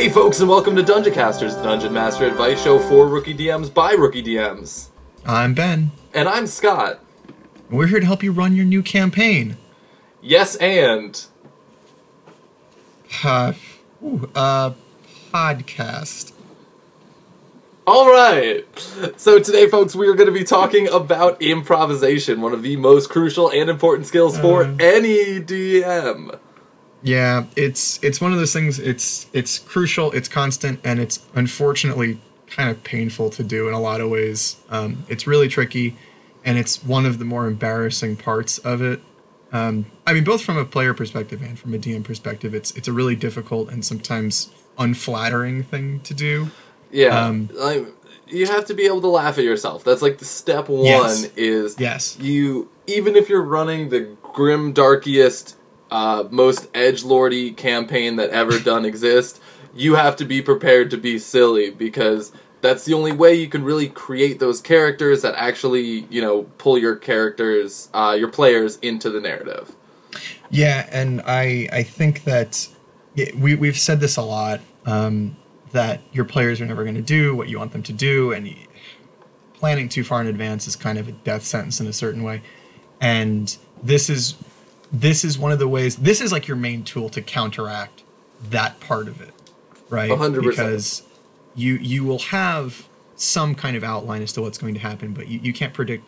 Hey, folks, and welcome to Dungeon Casters, the Dungeon Master Advice Show for rookie DMs by rookie DMs. I'm Ben. And I'm Scott. We're here to help you run your new campaign. Yes, and Uh, ooh, uh, podcast. all right. So today, folks, we are going to be talking about improvisation, one of the most crucial and important skills for Uh. any DM. Yeah, it's it's one of those things. It's it's crucial. It's constant, and it's unfortunately kind of painful to do in a lot of ways. Um, it's really tricky, and it's one of the more embarrassing parts of it. Um, I mean, both from a player perspective and from a DM perspective, it's it's a really difficult and sometimes unflattering thing to do. Yeah, Um, like, you have to be able to laugh at yourself. That's like the step one. Yes. Is Yes. you even if you're running the grim darkiest uh, most edge lordy campaign that ever done exist you have to be prepared to be silly because that's the only way you can really create those characters that actually you know pull your characters uh, your players into the narrative Yeah, and I I think that yeah, we we've said this a lot um, that your players are never going to do what you want them to do, and planning too far in advance is kind of a death sentence in a certain way. And this is this is one of the ways. This is like your main tool to counteract that part of it, right? Hundred percent. Because you you will have some kind of outline as to what's going to happen, but you, you can't predict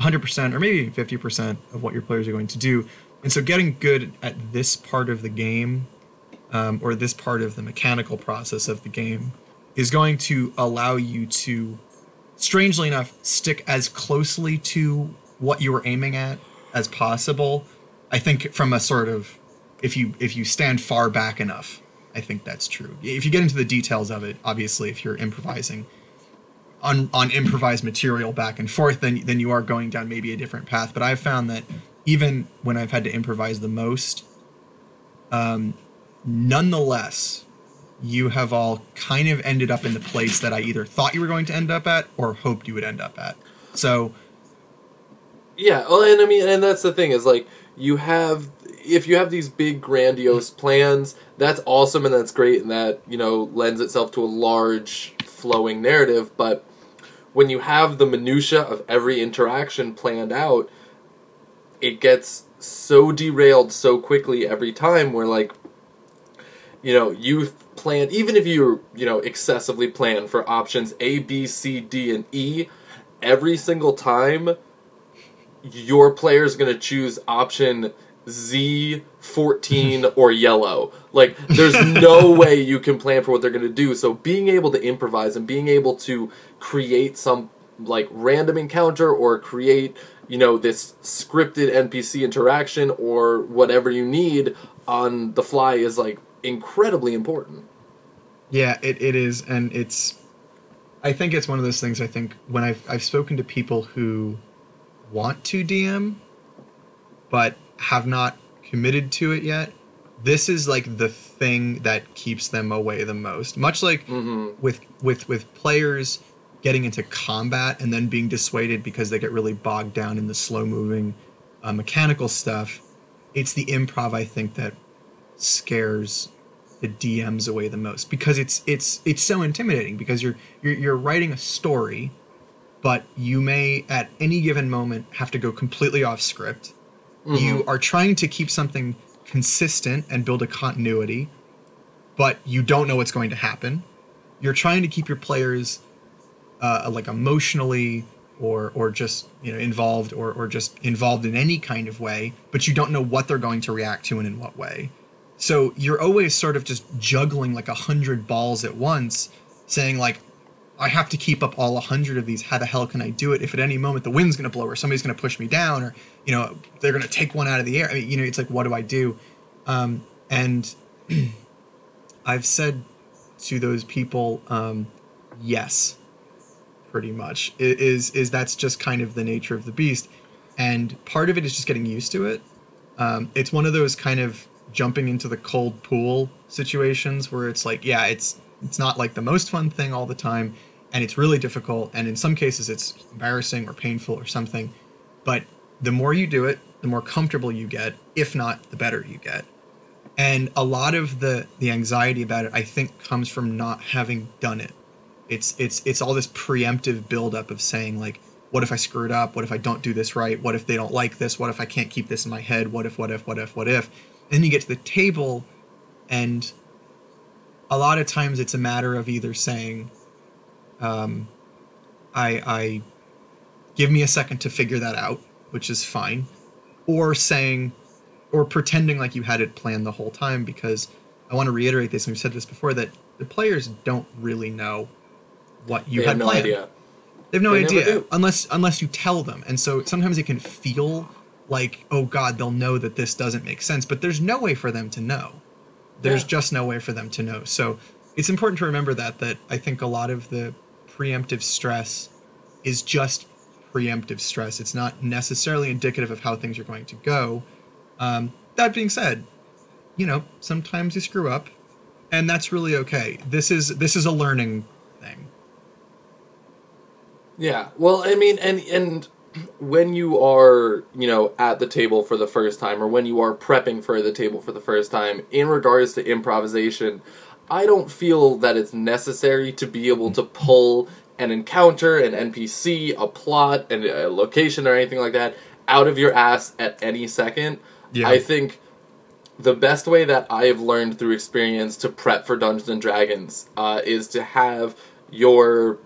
100% or maybe even 50% of what your players are going to do. And so getting good at this part of the game um, or this part of the mechanical process of the game is going to allow you to, strangely enough, stick as closely to what you were aiming at as possible. I think from a sort of, if you if you stand far back enough, I think that's true. If you get into the details of it, obviously, if you're improvising, on on improvised material back and forth, then then you are going down maybe a different path. But I've found that even when I've had to improvise the most, um, nonetheless, you have all kind of ended up in the place that I either thought you were going to end up at or hoped you would end up at. So Yeah, well, and I mean, and that's the thing is like you have if you have these big grandiose plans, that's awesome and that's great, and that you know lends itself to a large flowing narrative. But when you have the minutia of every interaction planned out, it gets so derailed so quickly every time. Where like you know you plan even if you you know excessively plan for options A, B, C, D, and E, every single time your player is going to choose option Z14 or yellow. Like, there's no way you can plan for what they're going to do. So, being able to improvise and being able to create some, like, random encounter or create, you know, this scripted NPC interaction or whatever you need on the fly is, like, incredibly important. Yeah, it, it is, and it's. I think it's one of those things. I think when I've I've spoken to people who want to DM, but have not committed to it yet. This is like the thing that keeps them away the most. Much like Mm-hmm. with with with players getting into combat and then being dissuaded because they get really bogged down in the slow moving uh, mechanical stuff. It's the improv I think that scares the DMs away the most because it's it's it's so intimidating because you're you're you're writing a story, but you may at any given moment have to go completely off script. You are trying to keep something consistent and build a continuity, but you don't know what's going to happen. You're trying to keep your players uh, like emotionally or or just you know involved or or just involved in any kind of way, but you don't know what they're going to react to and in what way. So you're always sort of just juggling like a hundred balls at once, saying like, I have to keep up all a hundred of these. How the hell can I do it? If at any moment the wind's going to blow or somebody's going to push me down or you know they're going to take one out of the air. I mean, you know, it's like what do I do? Um, and I've said to those people, um, yes, pretty much I- is is that's just kind of the nature of the beast, and part of it is just getting used to it. Um, it's one of those kind of jumping into the cold pool situations where it's like, yeah, it's it's not like the most fun thing all the time, and it's really difficult, and in some cases it's embarrassing or painful or something. But the more you do it, the more comfortable you get. If not, the better you get. and a lot of the the anxiety about it i think comes from not having done it it's it's it's all this preemptive buildup of saying like what if i screw it up what if i don't do this right what if they don't like this what if i can't keep this in my head what if what if what if what if and then you get to the table and a lot of times it's a matter of either saying um, I, I give me a second to figure that out which is fine or saying or pretending like you had it planned the whole time because I want to reiterate this and we've said this before that the players don't really know what you they had have no planned. idea. They have no They idea unless unless you tell them. And so sometimes it can feel like oh god they'll know that this doesn't make sense, but there's no way for them to know. There's Yeah. just no way for them to know. So it's important to remember that that I think a lot of the preemptive stress is just preemptive stress. It's not necessarily indicative of how things are going to go. Um, that being said, you know, sometimes you screw up, and that's really okay. This is this is a learning thing. Yeah. Well, I mean, and and when you are, you know, at the table for the first time, or when you are prepping for the table for the first time, in regards to improvisation, I don't feel that it's necessary to be able to pull an encounter, an NPC, a plot, and a location, or anything like that out of your ass at any second. Yeah. I think the best way that I have learned through experience to prep for Dungeons and Dragons uh, is to have your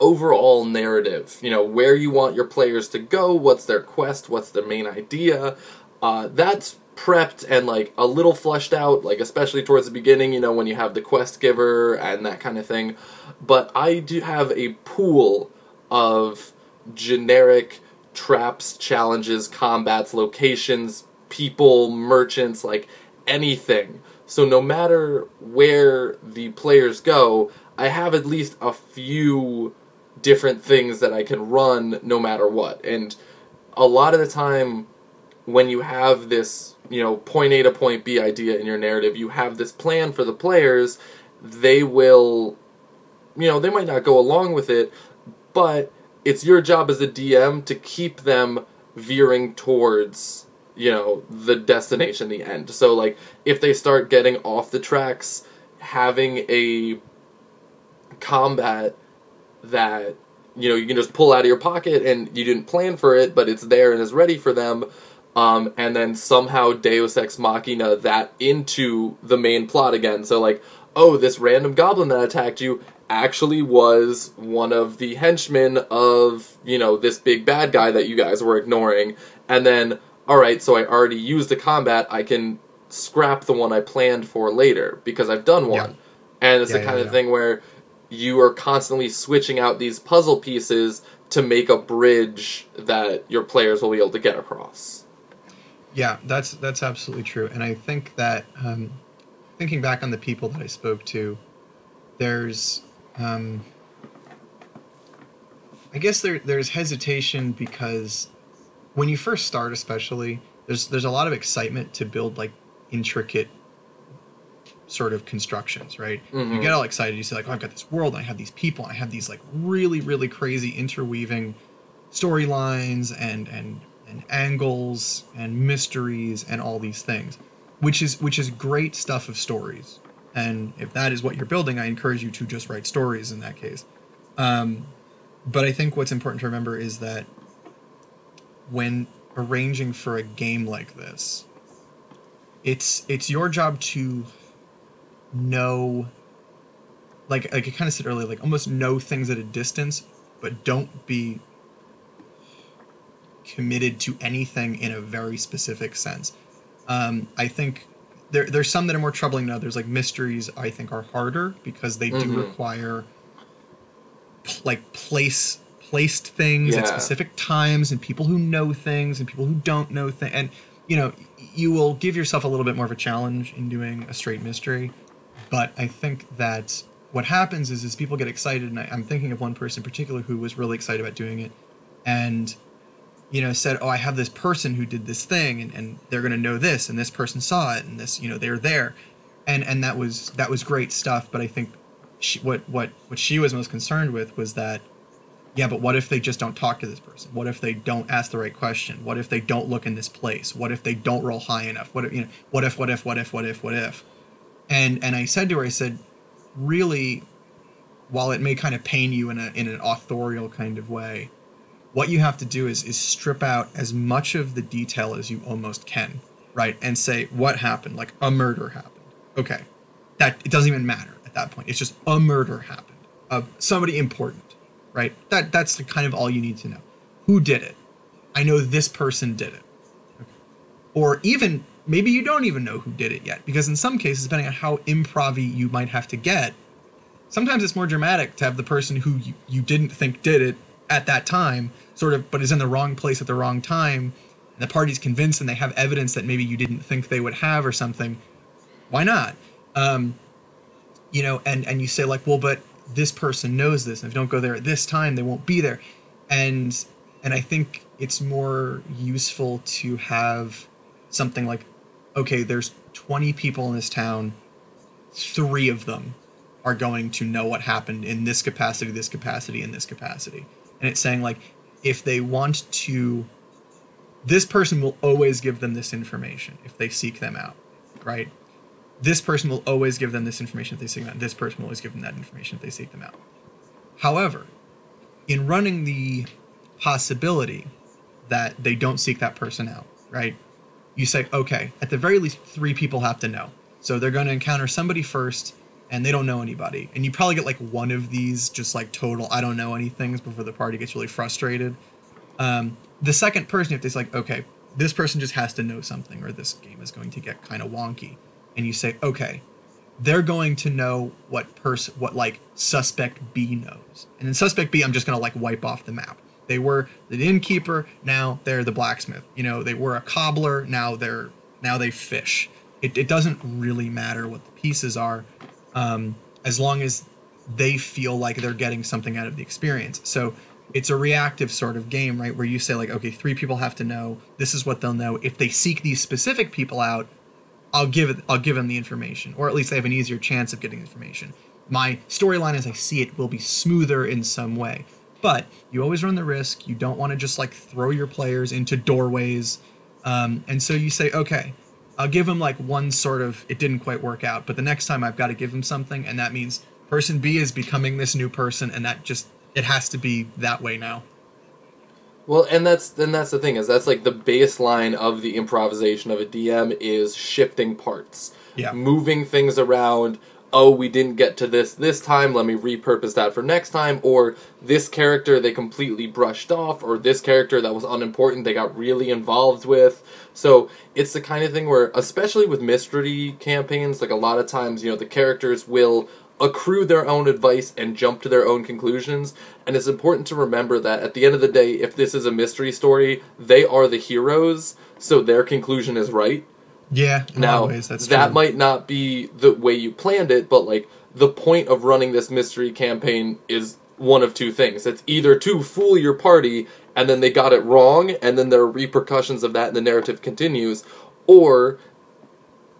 overall narrative. You know, where you want your players to go, what's their quest, what's their main idea. Uh, that's prepped and like a little fleshed out, like especially towards the beginning, you know, when you have the quest giver and that kind of thing. But I do have a pool of generic traps, challenges, combats, locations, people, merchants, like anything. So no matter where the players go, I have at least a few different things that I can run no matter what. And a lot of the time when you have this, you know, point A to point B idea in your narrative, you have this plan for the players, they will you know, they might not go along with it, but it's your job as a DM to keep them veering towards, you know, the destination, the end. So, like, if they start getting off the tracks, having a combat that, you know, you can just pull out of your pocket and you didn't plan for it, but it's there and is ready for them. Um, and then somehow Deus Ex Machina that into the main plot again. So, like, oh, this random goblin that attacked you actually was one of the henchmen of, you know, this big bad guy that you guys were ignoring. And then, alright, so I already used a combat, I can scrap the one I planned for later because I've done one. Yeah. And it's Yeah, the yeah, kind of yeah. thing where you are constantly switching out these puzzle pieces to make a bridge that your players will be able to get across. Yeah, that's that's absolutely true, and I think that um, thinking back on the people that I spoke to, there's, um, I guess there there's hesitation because when you first start, especially, there's there's a lot of excitement to build like intricate sort of constructions, right? You Mhm. get all excited, you say like, oh, I've got this world, and I have these people, and I have these like really really crazy interweaving storylines and and and angles and mysteries and all these things which is which is great stuff of stories. And if that is what you're building i encourage you to just write stories in that case. Um, but i think what's important to remember is that when arranging for a game like this it's it's your job to know like like i kind of said earlier like almost know things at a distance but don't be committed to anything in a very specific sense. Um, I think there there's some that are more troubling than others. Like mysteries, I think are harder because they do Mhm. require like place placed things at specific times and people who know things and people who don't know things and you know you will give yourself a little bit more of a challenge in doing a straight mystery but i think that what happens is is people get excited and I, i'm thinking of one person in particular who was really excited about doing it and you know said oh i have this person who did this thing and, and they're going to know this and this person saw it and this you know they're there and and that was that was great stuff but i think she, what what what she was most concerned with was that yeah, but what if they just don't talk to this person? What if they don't ask the right question? What if they don't look in this place? What if they don't roll high enough? What if, you know, what if, what if, what if, what if, what if? And and I said to her, I said, really, while it may kind of pain you in a in an authorial kind of way, what you have to do is is strip out as much of the detail as you almost can, right? And say what happened, like a murder happened. Okay, that it doesn't even matter at that point. It's just a murder happened of somebody important right? That that's the kind of all you need to know. Who did it? I know this person did it. Okay. Or even maybe you don't even know who did it yet, because in some cases, depending on how improv you might have to get, sometimes it's more dramatic to have the person who you, you didn't think did it at that time, sort of, but is in the wrong place at the wrong time. And the party's convinced and they have evidence that maybe you didn't think they would have or something. Why not? Um, you know, and and you say like, well, but this person knows this and if you don't go there at this time they won't be there and and i think it's more useful to have something like okay there's 20 people in this town three of them are going to know what happened in this capacity this capacity and this capacity and it's saying like if they want to this person will always give them this information if they seek them out right this person will always give them this information if they seek them out. This person will always give them that information if they seek them out. However, in running the possibility that they don't seek that person out, right? You say, okay, at the very least, three people have to know. So they're going to encounter somebody first and they don't know anybody. And you probably get like one of these, just like total, I don't know anything before the party gets really frustrated. Um, the second person, if they like, okay, this person just has to know something or this game is going to get kind of wonky and you say, okay, they're going to know what person, what like suspect B knows, and then suspect B, I'm just gonna like wipe off the map. They were the innkeeper, now they're the blacksmith. You know, they were a cobbler, now they're now they fish. It, it doesn't really matter what the pieces are, um, as long as they feel like they're getting something out of the experience. So it's a reactive sort of game, right? Where you say like, okay, three people have to know. This is what they'll know. If they seek these specific people out, I'll give it I'll give them the information, or at least they have an easier chance of getting information. My storyline as I see it will be smoother in some way. But you always run the risk. You don't want to just like throw your players into doorways. Um, and so you say, okay, I'll give him like one sort of, it didn't quite work out, but the next time I've got to give him something. And that means person B is becoming this new person. And that just, it has to be that way now. Well, and that's then that's the thing is that's like the baseline of the improvisation of a DM is shifting parts, yeah, moving things around. Oh, we didn't get to this this time. Let me repurpose that for next time. Or this character they completely brushed off, or this character that was unimportant they got really involved with. So it's the kind of thing where, especially with mystery campaigns, like a lot of times, you know, the characters will accrue their own advice and jump to their own conclusions. And it's important to remember that at the end of the day, if this is a mystery story, they are the heroes, so their conclusion is right. Yeah, now ways, that true. might not be the way you planned it, but like the point of running this mystery campaign is one of two things. It's either to fool your party and then they got it wrong and then there are repercussions of that and the narrative continues, or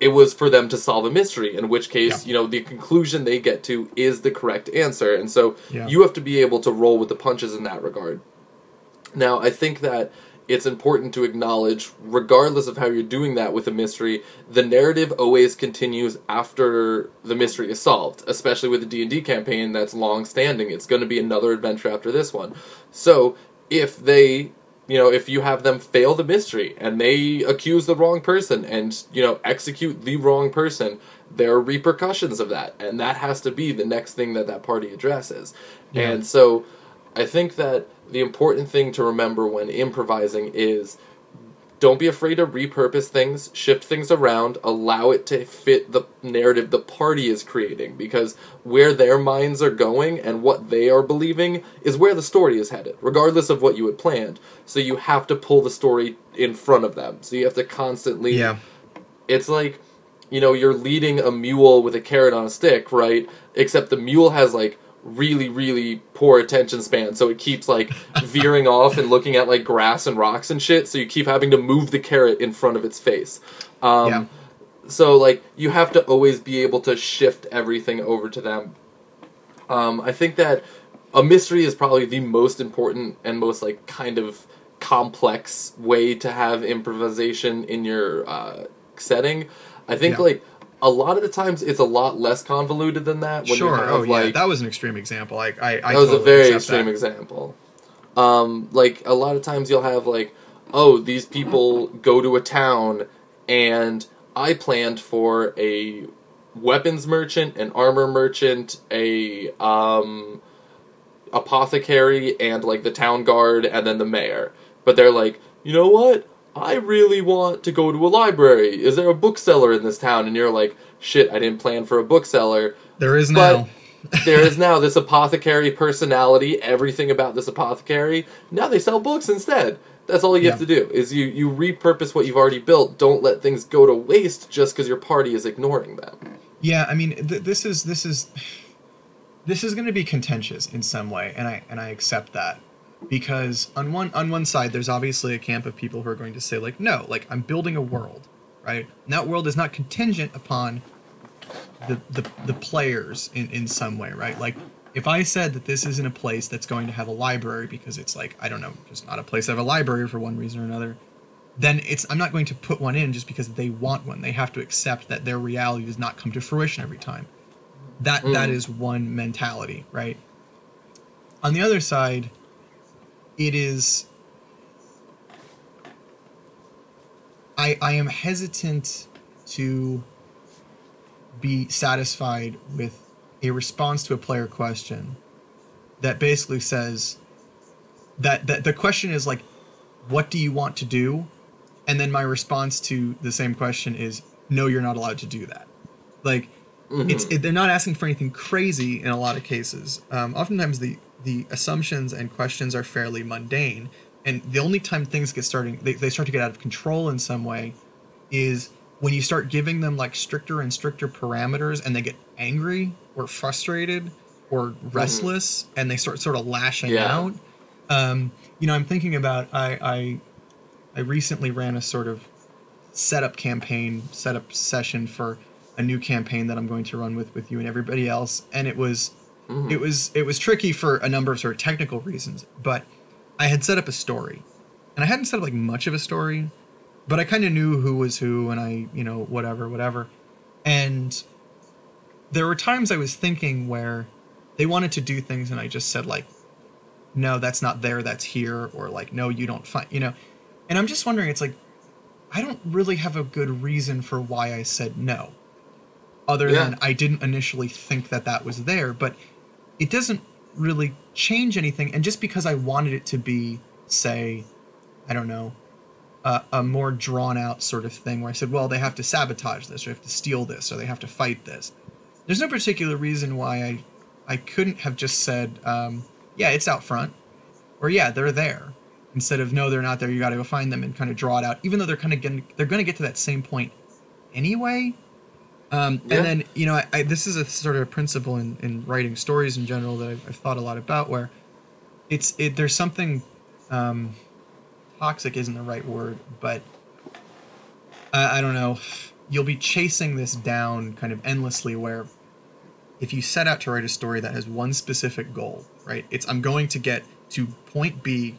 it was for them to solve a mystery in which case yeah. you know the conclusion they get to is the correct answer and so yeah. you have to be able to roll with the punches in that regard now i think that it's important to acknowledge regardless of how you're doing that with a mystery the narrative always continues after the mystery is solved especially with a d&d campaign that's long standing it's going to be another adventure after this one so if they you know, if you have them fail the mystery and they accuse the wrong person and, you know, execute the wrong person, there are repercussions of that. And that has to be the next thing that that party addresses. Yeah. And so I think that the important thing to remember when improvising is don't be afraid to repurpose things, shift things around, allow it to fit the narrative the party is creating because where their minds are going and what they are believing is where the story is headed, regardless of what you had planned. So you have to pull the story in front of them. So you have to constantly Yeah. It's like you know, you're leading a mule with a carrot on a stick, right? Except the mule has like really really poor attention span so it keeps like veering off and looking at like grass and rocks and shit so you keep having to move the carrot in front of its face um, yeah. so like you have to always be able to shift everything over to them um, i think that a mystery is probably the most important and most like kind of complex way to have improvisation in your uh, setting. I think Yeah. like a lot of the times it's a lot less convoluted than that. When sure. You have, oh yeah, that was an extreme example. Like I, I that was a very extreme that. example. Um, like a lot of times you'll have like, oh, these people go to a town, and I planned for a weapons merchant, an armor merchant, a um, apothecary, and like the town guard, and then the mayor. But they're like, you know what? I really want to go to a library. Is there a bookseller in this town? And you're like, shit, I didn't plan for a bookseller There is now. there is now this apothecary personality, everything about this apothecary. Now they sell books instead. That's all you have to do is you you repurpose what you've already built. Don't let things go to waste just because your party is ignoring them. Yeah, I mean, th- this is this is this is going to be contentious in some way, and I and I accept that because on one on one side, there's obviously a camp of people who are going to say like, no, like I'm building a world, right? And that world is not contingent upon the the, the players in in some way, right? Like. If I said that this isn't a place that's going to have a library because it's like I don't know, just not a place that have a library for one reason or another, then it's I'm not going to put one in just because they want one. They have to accept that their reality does not come to fruition every time. That that Mm. is one mentality, right? On the other side, it is I I am hesitant to be satisfied with a response to a player question that basically says that, that the question is like what do you want to do? And then my response to the same question is no you're not allowed to do that. Like Mhm. it's it, they're not asking for anything crazy in a lot of cases. Um, oftentimes the the assumptions and questions are fairly mundane. And the only time things get starting they, they start to get out of control in some way is when you start giving them like stricter and stricter parameters and they get angry or frustrated or restless and they start sort of lashing Yeah. out. Um, you know i'm thinking about i i i recently ran a sort of setup campaign setup session for a new campaign that i'm going to run with with you and everybody else. And it was Mhm. it was it was tricky for a number of sort of technical reasons but i had set up a story and i hadn't set up like much of a story but i kind of knew who was who and i you know whatever whatever and there were times i was thinking where they wanted to do things and i just said like no that's not there that's here or like no you don't find you know and i'm just wondering it's like i don't really have a good reason for why i said no other Yeah. than i didn't initially think that that was there but it doesn't really change anything and just because i wanted it to be say i don't know a, a more drawn out sort of thing where i said well they have to sabotage this or they have to steal this or they have to fight this. There's no particular reason why i i couldn't have just said um, yeah it's out front or yeah they're there instead of no they're not there you got to go find them and kind of draw it out even though they're kind of getting they're going to get to that same point anyway um, Yeah. and then you know I, I, this is a sort of a principle in, in writing stories in general that I've, I've thought a lot about where it's it there's something um, toxic isn't the right word but I, I don't know you'll be chasing this down kind of endlessly where if you set out to write a story that has one specific goal right it's i'm going to get to point b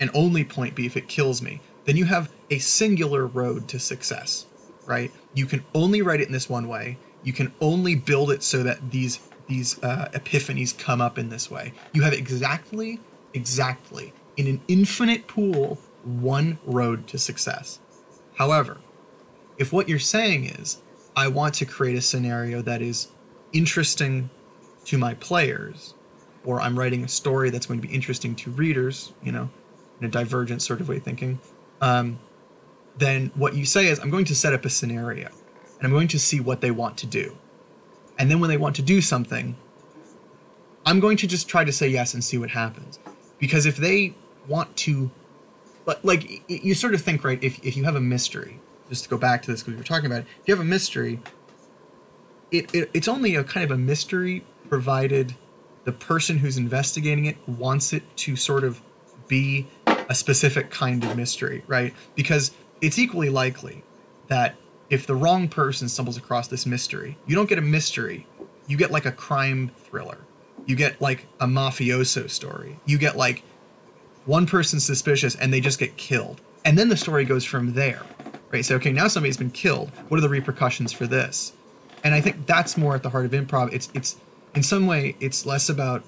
and only point b if it kills me then you have a singular road to success right? You can only write it in this one way. You can only build it so that these these uh, epiphanies come up in this way. You have exactly exactly in an infinite pool one road to success. However if what you're saying is i want to create a scenario that is interesting to my players or i'm writing a story that's going to be interesting to readers you know in a divergent sort of way of thinking um, then what you say is i'm going to set up a scenario and i'm going to see what they want to do. And then when they want to do something i'm going to just try to say yes and see what happens. Because if they want to but like you sort of think right if, if you have a mystery just to go back to this because we were talking about it if you have a mystery it, it it's only a kind of a mystery provided the person who's investigating it wants it to sort of be a specific kind of mystery right? Because it's equally likely that if the wrong person stumbles across this mystery you don't get a mystery you get like a crime thriller You get like a mafioso story. You get like one person suspicious and they just get killed. And then the story goes from there. Right? So okay, now somebody's been killed. What are the repercussions for this? And I think that's more at the heart of improv. It's it's in some way it's less about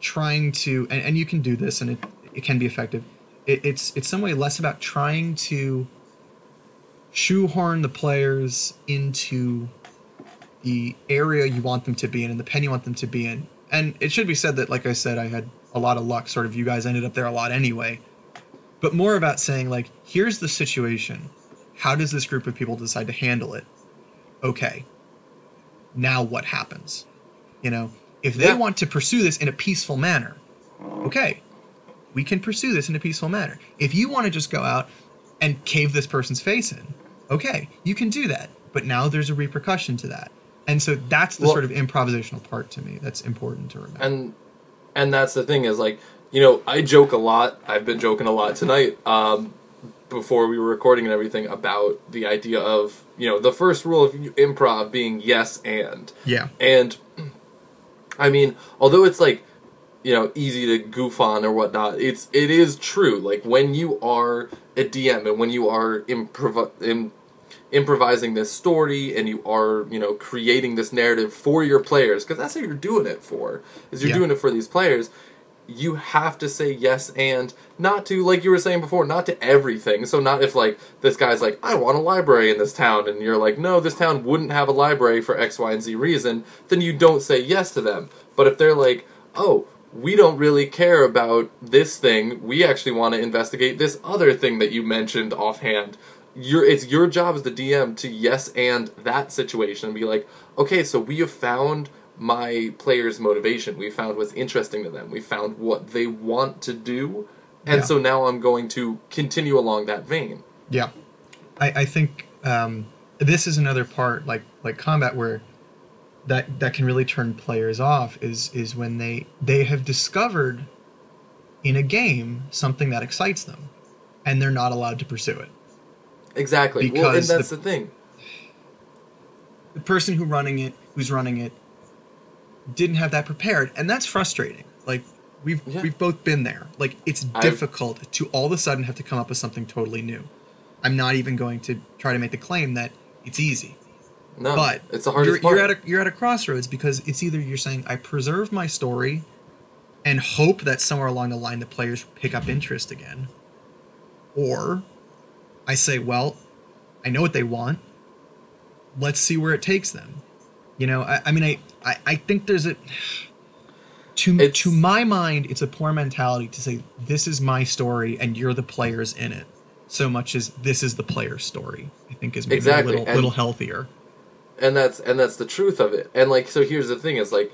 trying to and, and you can do this and it, it can be effective. It, it's it's some way less about trying to shoehorn the players into the area you want them to be in and the pen you want them to be in. And it should be said that, like I said, I had a lot of luck. Sort of, you guys ended up there a lot anyway. But more about saying, like, here's the situation. How does this group of people decide to handle it? Okay. Now what happens? You know, if they Yeah. want to pursue this in a peaceful manner, okay, we can pursue this in a peaceful manner. If you want to just go out and cave this person's face in, okay, you can do that. But now there's a repercussion to that. And so that's the Well- sort of improvisational part to me that's important to remember. and and that's the thing is like you know i joke a lot i've been joking a lot tonight um before we were recording and everything about the idea of you know the first rule of improv being yes and yeah. and i mean although it's like you know easy to goof on or whatnot. It's it is true. Like when you are a dm and when you are improv im- improvising this story and you are you know creating this narrative for your players because that's what you're doing it for is you're Yeah. doing it for these players you have to say yes and not to like you were saying before not to everything. So not if like this guy's like i want a library in this town and you're like no this town wouldn't have a library for x y and z reason then you don't say yes to them. But if they're like oh we don't really care about this thing we actually want to investigate this other thing that you mentioned offhand your it's your job as the dm to yes and that situation and be like okay so we have found my players' motivation. We found what's interesting to them. We found what they want to do. And Yeah. so now I'm going to continue along that vein. Yeah, I, I think um, this is another part, like like combat, where that that can really turn players off is is when they they have discovered in a game something that excites them, and they're not allowed to pursue it. Exactly. well, and Because that's the- the, thing. The person who running it, who's running it, didn't have that prepared, and that's frustrating. Like we've Yeah. we've both been there. Like it's I've- difficult to all of a sudden have to come up with something totally new. I'm not even going to try to make the claim that it's easy. No, but it's the hardest you're, part. you're at a you're at a crossroads because it's either you're saying I preserve my story and hope that somewhere along the line the players pick up interest again, or I say, well, I know what they want. Let's see where it takes them. You know, I, I mean, I, I I think there's a to It's- to my mind, it's a poor mentality to say this is my story and you're the players in it, so much as this is the player's story. I think is maybe Exactly, a little and- little healthier. And that's and that's the truth of it. And like so here's the thing is like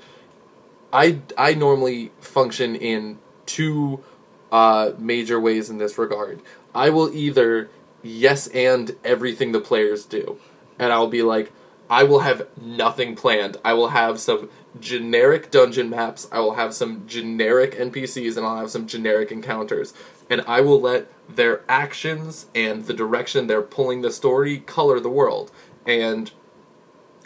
i i normally function in two uh major ways in this regard. I will either yes and everything the players do. And i'll be like i will have nothing planned. I will have some generic dungeon maps. I will have some generic npcs and i'll have some generic encounters. And i will let their actions and the direction they're pulling the story color the world. And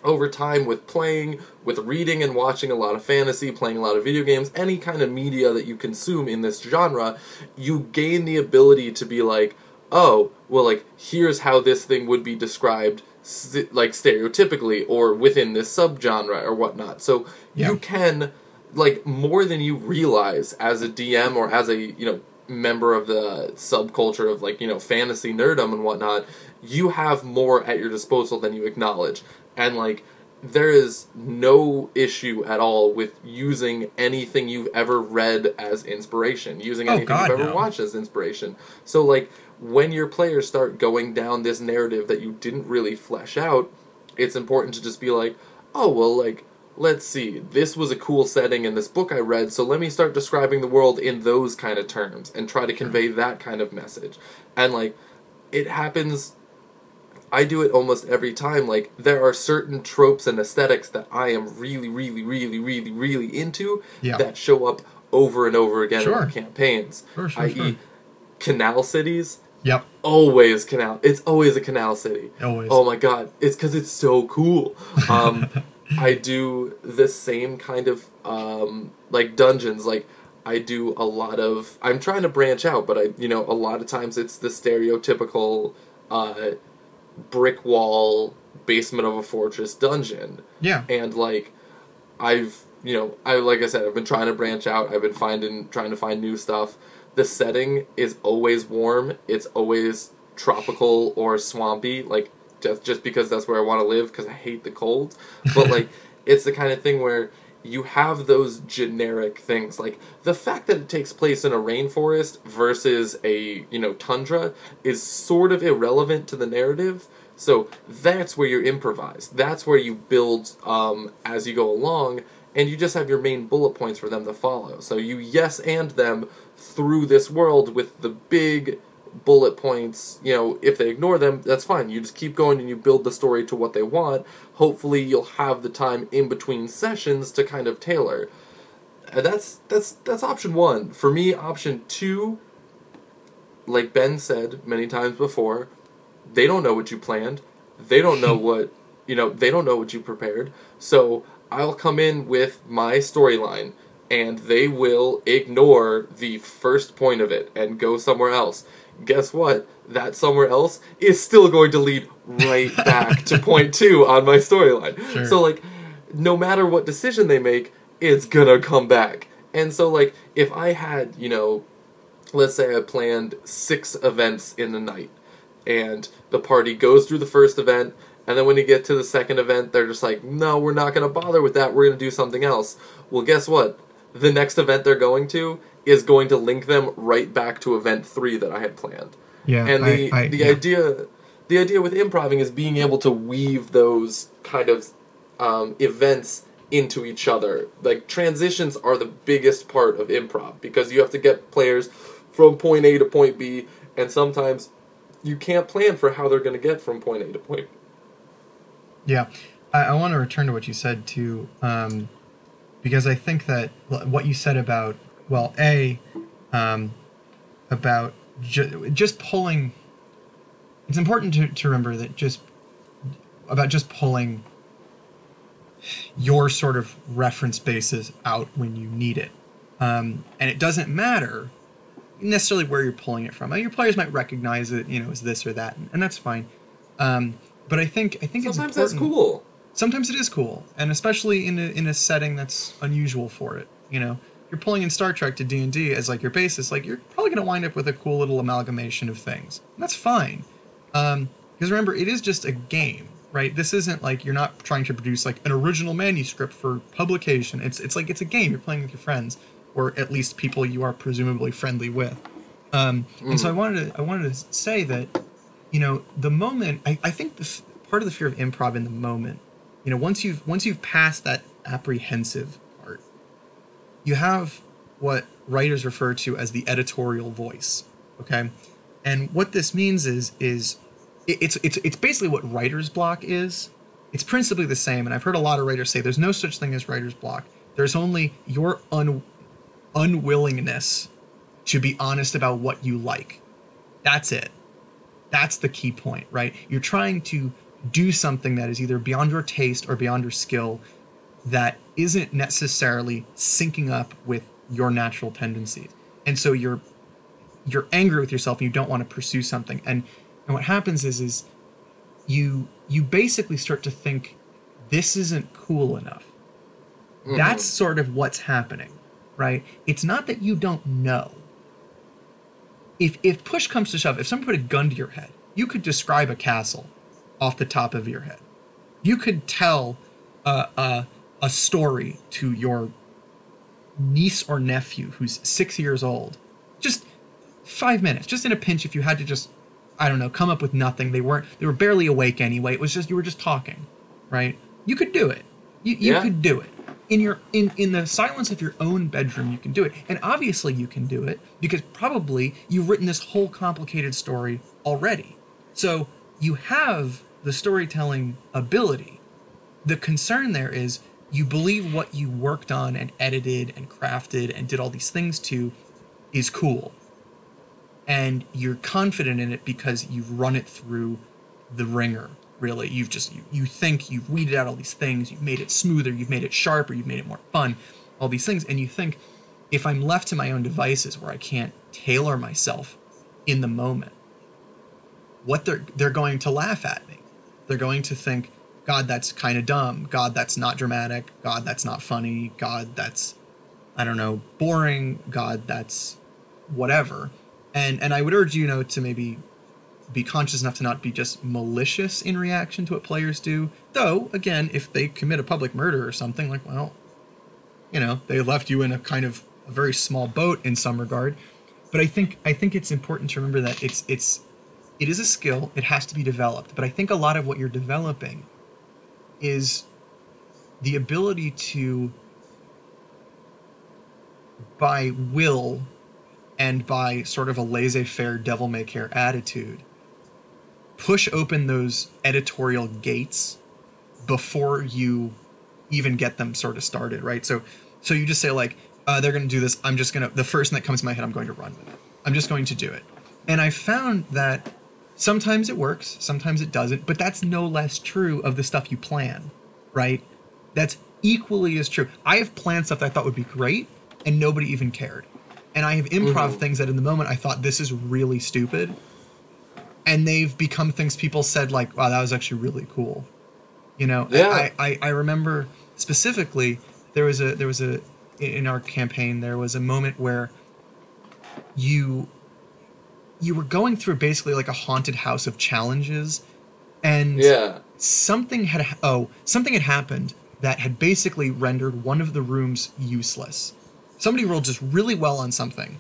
over time with playing, with reading and watching a lot of fantasy, playing a lot of video games, any kind of media that you consume in this genre, you gain the ability to be like, oh, well, like, here's how this thing would be described, like, stereotypically, or within this subgenre, or whatnot. So Yeah. you can, like, more than you realize as a DM or as a, you know, member of the subculture of, like, you know, fantasy nerdom and whatnot, you have more at your disposal than you acknowledge. And, like, there is no issue at all with using anything you've ever read as inspiration, using Oh, anything God, you've ever no. watched as inspiration. So, like, when your players start going down this narrative that you didn't really flesh out, it's important to just be like, oh, well, like, let's see, this was a cool setting in this book I read, so let me start describing the world in those kind of terms and try to convey that kind of message. And, like, it happens I do it almost every time. Like there are certain tropes and aesthetics that I am really, really, really, really, really into Yeah. that show up over and over again in Sure. our campaigns. Sure, sure, i.e., sure. canal cities. Yep. Always canal. It's always a canal city. Always. Oh my god! It's because it's so cool. Um, I do the same kind of um, like dungeons, like I do a lot of. I'm trying to branch out, but I, you know, a lot of times it's the stereotypical uh, brick wall basement of a fortress dungeon. Yeah. And like, I've, you know, I like I said, I've been trying to branch out. I've been finding, trying to find new stuff. The setting is always warm. It's always tropical or swampy. Like just just because that's where I want to live because I hate the cold. But like, it's the kind of thing where you have those generic things like the fact that it takes place in a rainforest versus a you know tundra is sort of irrelevant to the narrative. So that's where you improvise. That's where you build um, as you go along and you just have your main bullet points for them to follow. So you yes and them through this world with the big bullet points, you know, if they ignore them, that's fine. You just keep going and you build the story to what they want. Hopefully, you'll have the time in between sessions to kind of tailor. And that's that's that's option 1. For me, option 2 like Ben said many times before, they don't know what you planned. They don't know what, you know, they don't know what you prepared. So, I'll come in with my storyline and they will ignore the first point of it and go somewhere else guess what? That somewhere else is still going to lead right back to point two on my storyline. Sure. So, like, no matter what decision they make, it's gonna come back. And so, like, if I had, you know, let's say I planned six events in the night, and the party goes through the first event, and then when you get to the second event, they're just like, no, we're not gonna bother with that, we're gonna do something else. Well, guess what? The next event they're going to is going to link them right back to event three that I had planned. Yeah, and the I, I, the yeah. idea the idea with improving is being able to weave those kind of um, events into each other. Like transitions are the biggest part of improv because you have to get players from point A to point B, and sometimes you can't plan for how they're going to get from point A to point B. Yeah, I, I want to return to what you said too, um, because I think that what you said about well, a um, about ju- just pulling. It's important to, to remember that just about just pulling your sort of reference basis out when you need it, um, and it doesn't matter necessarily where you're pulling it from. Your players might recognize it, you know, as this or that, and that's fine. Um, but I think I think sometimes it's that's cool. Sometimes it is cool, and especially in a, in a setting that's unusual for it. You know, you're pulling in Star Trek to D and D as like your basis, like you're probably going to wind up with a cool little amalgamation of things. And that's fine, because um, remember, it is just a game, right? This isn't like you're not trying to produce like an original manuscript for publication. It's it's like it's a game. You're playing with your friends, or at least people you are presumably friendly with. Um, mm-hmm. And so I mm-hmm. wanted to I wanted to say that, you know, the moment I, I think the part of the fear of improv in the moment, you know, once you've once you've passed that apprehensive you have what writers refer to as the editorial voice. Okay, and what this means is is it's it's it's basically what writer's block is. It's principally the same, and I've heard a lot of writers say there's no such thing as writer's block. There's only your un, unwillingness to be honest about what you like. That's it. That's the key point, right? You're trying to do something that is either beyond your taste or beyond your skill that isn't necessarily syncing up with your natural tendencies. And so you're you're angry with yourself and you don't want to pursue something. And and what happens is is you you basically start to think this isn't cool enough. Mm-hmm. That's sort of what's happening, right? It's not that you don't know. If if push comes to shove, if someone put a gun to your head, you could describe a castle off the top of your head. You could tell uh, uh, a story to your niece or nephew who's six years old, just five minutes, just in a pinch, if you had to just, I don't know, come up with nothing. They weren't, they were barely awake anyway. It was just, you were just talking, right? You could do it. You, you yeah. could do it. In your in in the silence of your own bedroom, you can do it, and obviously you can do it because probably you've written this whole complicated story already. So you have the storytelling ability. The concern there is you believe what you worked on and edited and crafted and did all these things to is cool. And you're confident in it because you've run it through the wringer really. You've just you, you think you've weeded out all these things you've made it smoother you've made it sharper you've made it more fun all these things, and you think if I'm left to my own devices where I can't tailor myself in the moment, what they're they're going to laugh at me. They're going to think, God, that's kind of dumb. God, that's not dramatic. God, that's not funny. God, that's I don't know, boring. God, that's whatever. And and I would urge you know to maybe be conscious enough to not be just malicious in reaction to what players do. Though, again, if they commit a public murder or something, like, well, you know, they left you in a kind of a very small boat in some regard. But I think I think it's important to remember that it's it's it is a skill. It has to be developed. But I think a lot of what you're developing is the ability to by will and by sort of a laissez-faire devil may care attitude push open those editorial gates before you even get them sort of started right? So so you just say like uh, they're going to do this. I'm just going to the first thing that comes to my head i'm going to run with it. I'm just going to do it. And i found that sometimes it works sometimes it doesn't but that's no less true of the stuff you plan right that's equally as true i have planned stuff that i thought would be great and nobody even cared and I have improv Mhm. things that in the moment I thought this is really stupid, and they've become things people said like, "Wow, that was actually really cool." You know, Yeah. I, I I remember specifically there was a there was a in our campaign there was a moment where you you were going through basically like a haunted house of challenges, and Yeah. something had oh something had happened that had basically rendered one of the rooms useless. Somebody rolled just really well on something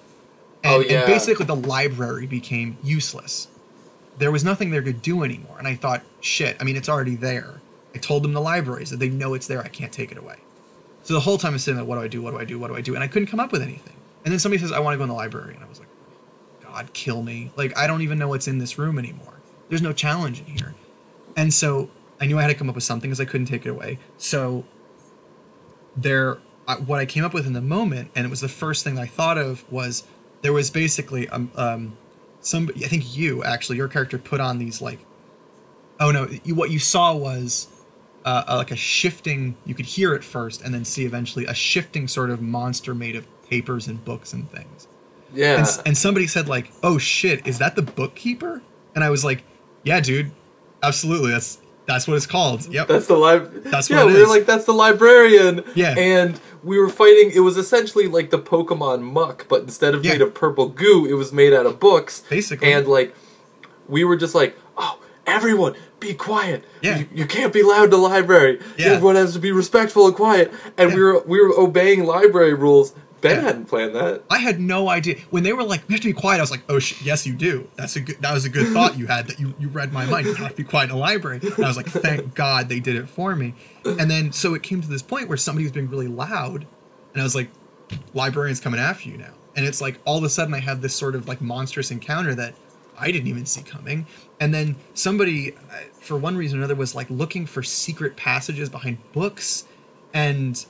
and, Oh, yeah. and basically the library became useless. There was nothing there to do anymore and i thought shit i mean it's already there. I told them the libraries that they know it's there i can't take it away. So the whole time i'm sitting there what do i do? What do i do? What do i do? And i couldn't come up with anything. And then somebody says i want to go in the library. And i was like god kill me like i don't even know what's in this room anymore there's no challenge in here and so I knew I had to come up with something because I couldn't take it away. So there, uh, what I came up with in the moment, and it was the first thing I thought of, was there was basically um, um I think you actually your character put on these like, oh no, you, what you saw was. Uh, uh, like a shifting, you could hear it first and then see eventually a shifting sort of monster made of papers and books and things Yeah. and, and somebody said like oh shit is that the bookkeeper and i was like yeah dude absolutely that's that's what it's called yep That's the lib. That's yeah. we were like, that's the librarian. Yeah. And we were fighting. It was essentially like the Pokemon Muk, but instead of Yeah. made of purple goo, it was made out of books. Basically. And like, we were just like, oh, everyone, be quiet. Yeah. You, you can't be loud in the library. Yeah. Everyone has to be respectful and quiet. And Yeah. we were we were obeying library rules. Ben Yeah. hadn't planned that. i had no idea. When they were like we have to be quiet i was like oh sh- yes you do. That's a good that was a good thought you had that you, you read my mind. You have to be quiet in a library. And i was like thank god they did it for me. And then so it came to this point where somebody was being really loud and i was like librarian's coming after you now. And it's like all of a sudden i had this sort of like monstrous encounter that i didn't even see coming. And then somebody uh, for one reason or another was like looking for secret passages behind books. And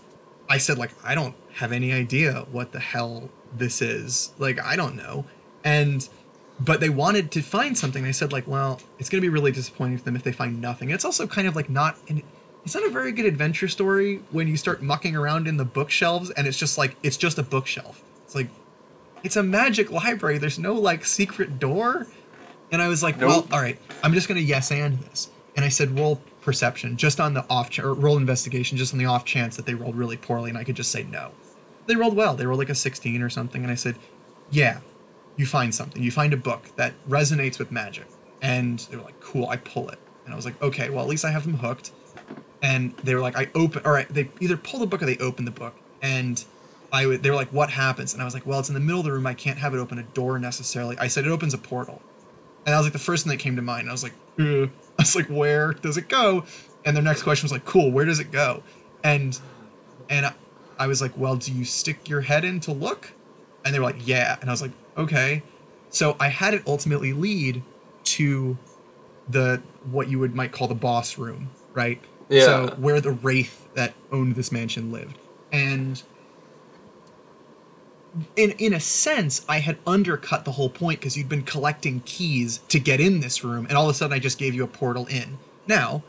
i said like i don't have any idea what the hell this is. Like i don't know. And but they wanted to find something. They said like well it's going to be really disappointing for them if they find nothing. It's also kind of like not an, it's not a very good adventure story when you start mucking around in the bookshelves and it's just like it's just a bookshelf. It's like it's a magic library. There's no like secret door. And i was like well all right i'm just going to yes and this. And i said roll perception just on the off ch- or roll investigation just on the off chance that they rolled really poorly and i could just say no they rolled well. They rolled like a 16 or something and i said yeah you find something. You find a book that resonates with magic. And they were like cool i pull it. And i was like okay well at least i have them hooked. And they were like i open all right they either pull the book or they open the book. And i they were like what happens? And i was like well it's in the middle of the room. I can't have it open a door necessarily. I said it opens a portal. And I was like the first thing that came to mind. I was like "Uh." i was like where does it go? And their next question was like cool where does it go? And and I, I was like well do you stick your head in to look? And they were like yeah. And i was like okay. So i had it ultimately lead to the what you would might call the boss room right? Yeah. so where the wraith that owned this mansion lived. And in in a sense i had undercut the whole point because you'd been collecting keys to get in this room and all of a sudden i just gave you a portal in. Now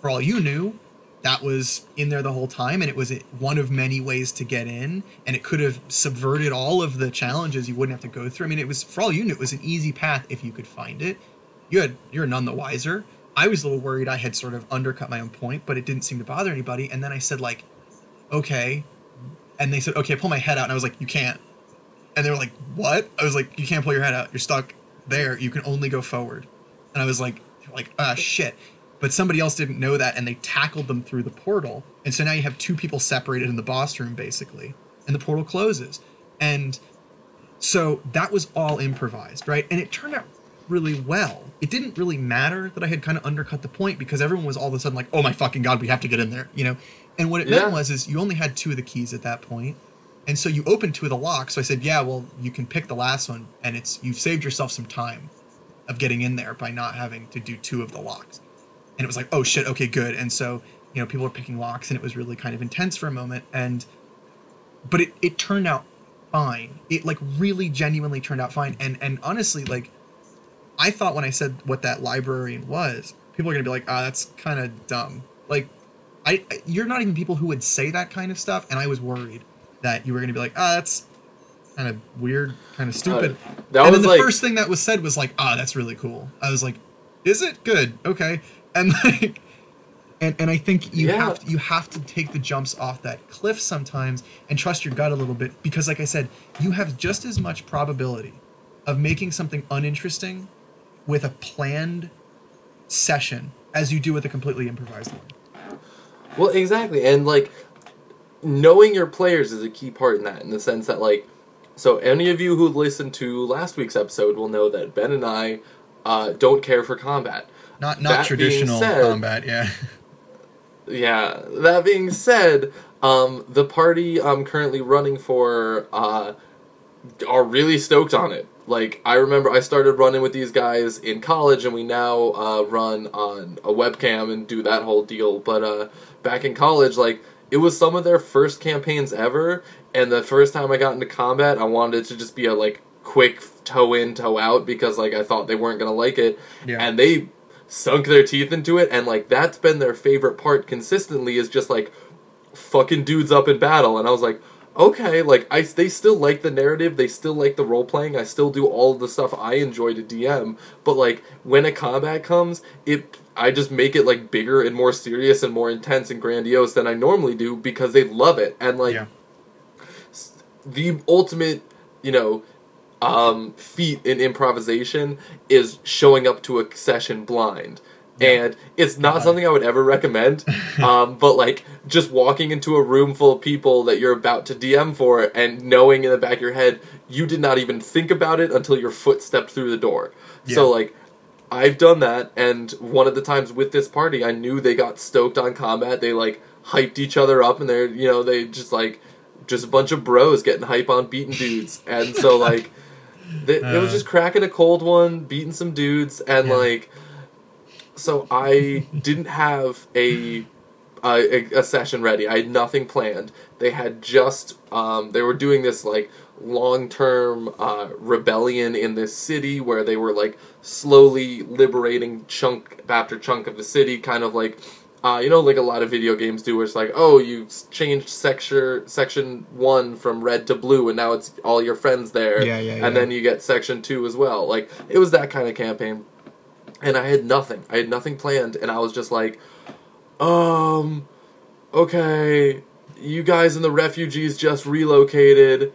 for all you knew that was in there the whole time and it was one of many ways to get in and it could have subverted all of the challenges you wouldn't have to go through. I mean it was for all you knew it was an easy path if you could find it. You had you're none the wiser. I was a little worried i had sort of undercut my own point but it didn't seem to bother anybody and then i said like okay and they said okay pull my head out and i was like you can't. And they were like what? I was like you can't pull your head out. You're stuck there. You can only go forward. And i was like like ah shit but somebody else didn't know that and they tackled them through the portal. And so now you have two people separated in the boss room basically and the portal closes. And so that was all improvised right? And it turned out really well. It didn't really matter that i had kind of undercut the point because everyone was all of a sudden like oh my fucking god we have to get in there you know? And what it Yeah. meant was is you only had two of the keys at that point and so you opened two of the locks. So i said yeah well you can pick the last one and it's you've saved yourself some time of getting in there by not having to do two of the locks and it was like oh shit okay good. And so you know people were picking locks and it was really kind of intense for a moment. And but it, it turned out fine. It like really genuinely turned out fine. And and honestly like i thought when i said what that librarian was people are gonna be like ah that's kind of dumb. Like I, you're not even people who would say that kind of stuff. And i was worried that you were gonna be like ah that's kind of weird kind of stupid. Uh, that and was then the like first thing that was said was like, "Ah, that's really cool." I was like, "Is it? Good? Okay." And like, and and I think you Yeah. have to, you have to take the jumps off that cliff sometimes and trust your gut a little bit because, like I said, you have just as much probability of making something uninteresting with a planned session as you do with a completely improvised one. Well, exactly, and like knowing your players is a key part in that, in the sense that like, so any of you who listened to last week's episode will know that Ben and I uh, don't care for combat. Not not being traditional said- combat, yeah. Yeah. That being said, um, the party I'm currently running for uh, are really stoked on it. Like I remember, I started running with these guys in college, and we now uh, run on a webcam and do that whole deal. But uh, back in college, like it was some of their first campaigns ever, and the first time I got into combat, I wanted it to just be a like quick toe in, toe out because like I thought they weren't gonna like it, Yeah. and they sunk their teeth into it, and like that's been their favorite part consistently is just like fucking dudes up in battle, and I was like, okay, like I they still like the narrative, they still like the role playing, I still do all of the stuff I enjoy to DM, but like when a combat comes, it I just make it like bigger and more serious and more intense and grandiose than I normally do because they love it, and like yeah. the ultimate, you know, um, feat in improvisation is showing up to a session blind. And it's not Uh-huh. something I would ever recommend, um, but like just walking into a room full of people that you're about to DM for and knowing in the back of your head you did not even think about it until your foot stepped through the door. So like I've done that, and one of the times with this party, I knew they got stoked on combat. They like hyped each other up, and they're you know they just like just a bunch of bros getting hype on beating dudes, and so like they, it was Uh. just cracking a cold one, beating some dudes, and Yeah. like so I didn't have a, a a session ready. I had nothing planned. They had just um, they were doing this like long term uh, rebellion in this city where they were like slowly liberating chunk after chunk of the city, kind of like. Uh, you know, like a lot of video games do, where it's like, oh, you changed sector section one from red to blue, and now it's all your friends there, Yeah, yeah, and then you get section two as well. Like it was that kind of campaign and I had nothing. I had nothing planned, and I was just like, um, okay, you guys and the refugees just relocated,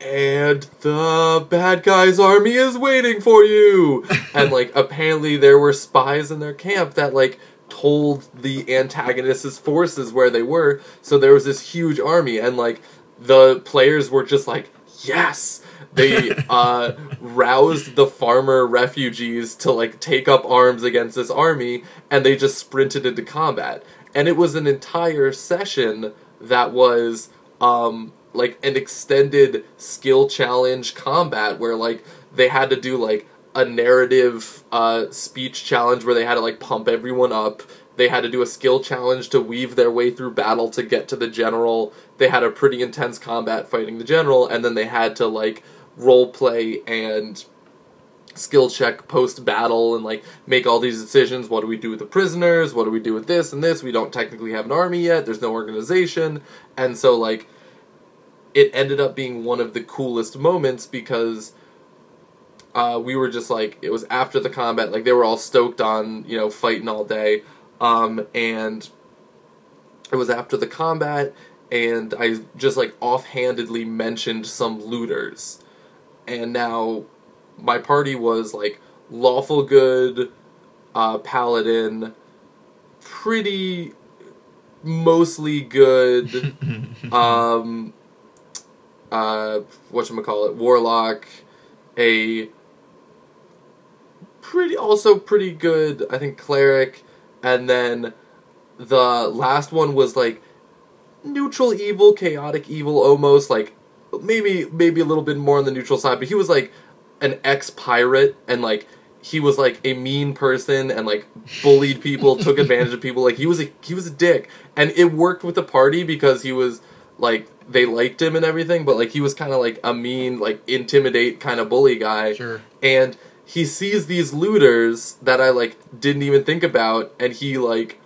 and the bad guys' army is waiting for you. and like, apparently, there were spies in their camp that like told the antagonist's forces where they were. So there was this huge army, and like the players were just like, yes. They uh, roused the farmer refugees to like take up arms against this army, and they just sprinted into combat. And it was an entire session that was um, like an extended skill challenge combat where like they had to do like a narrative uh, speech challenge where they had to like pump everyone up. They had to do a skill challenge to weave their way through battle to get to the general. They had a pretty intense combat fighting the general, and then they had to like role play and skill check post battle and like make all these decisions. What do we do with the prisoners? What do we do with this and this? We don't technically have an army yet. There's no organization, and so like it ended up being one of the coolest moments because uh, we were just like it was after the combat like they were all stoked on you know fighting all day. Um, and it was after the combat and i just like offhandedly mentioned some looters. And now my party was like lawful good uh, paladin pretty mostly good. Um uh whatchamacallit warlock a pretty also pretty good i think cleric. And then the last one was like neutral evil chaotic evil almost like maybe maybe a little bit more on the neutral side. But he was like an ex pirate and like he was like a mean person and like bullied people took advantage of people. Like he was a he was a dick. And it worked with the party because he was like they liked him and everything. But like he was kind of like a mean like intimidate kind of bully guy. Sure. and he sees these looters that I like didn't even think about, and he like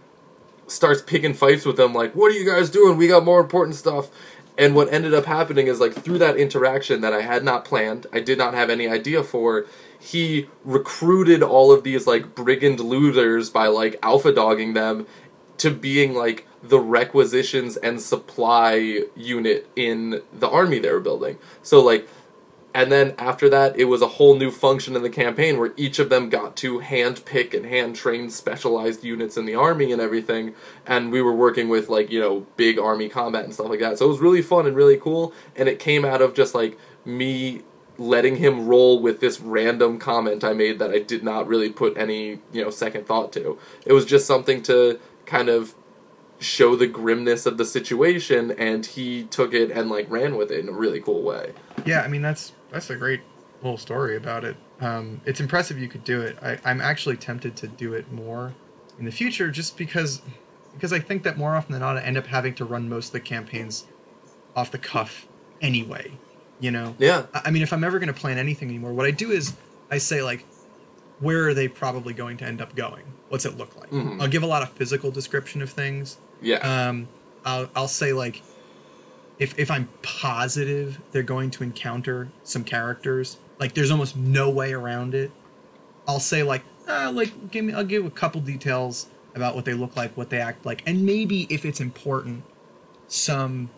starts picking fights with them. Like, what are you guys doing? We got more important stuff. And what ended up happening is like through that interaction that I had not planned, I did not have any idea for. He recruited all of these like brigand looters by like alpha dogging them to being like the requisitions and supply unit in the army they were building. So like and then after that, it was a whole new function in the campaign where each of them got to hand pick and hand train specialized units in the army and everything. And we were working with like, you know, big army combat and stuff like that. So it was really fun and really cool. And it came out of just like me letting him roll with this random comment I made that I did not really put any, you know, second thought to. It was just something to kind of show the grimness of the situation and he took it and like ran with it in a really cool way. Yeah, I mean that's that's a great little story about it. Um, it's impressive you could do it. I, I'm actually tempted to do it more in the future, just because because I think that more often than not, I end up having to run most of the campaigns off the cuff anyway. You know. Yeah. I I mean, if I'm ever going to plan anything anymore, what I do is I say like, where are they probably going to end up going? What's it look like? Mhm. I'll give a lot of physical description of things. Yeah. Um, I'll I'll say like, if if I'm positive they're going to encounter some characters, like there's almost no way around it. I'll say like, uh, like give me I'll give a couple details about what they look like, what they act like, and maybe if it's important, some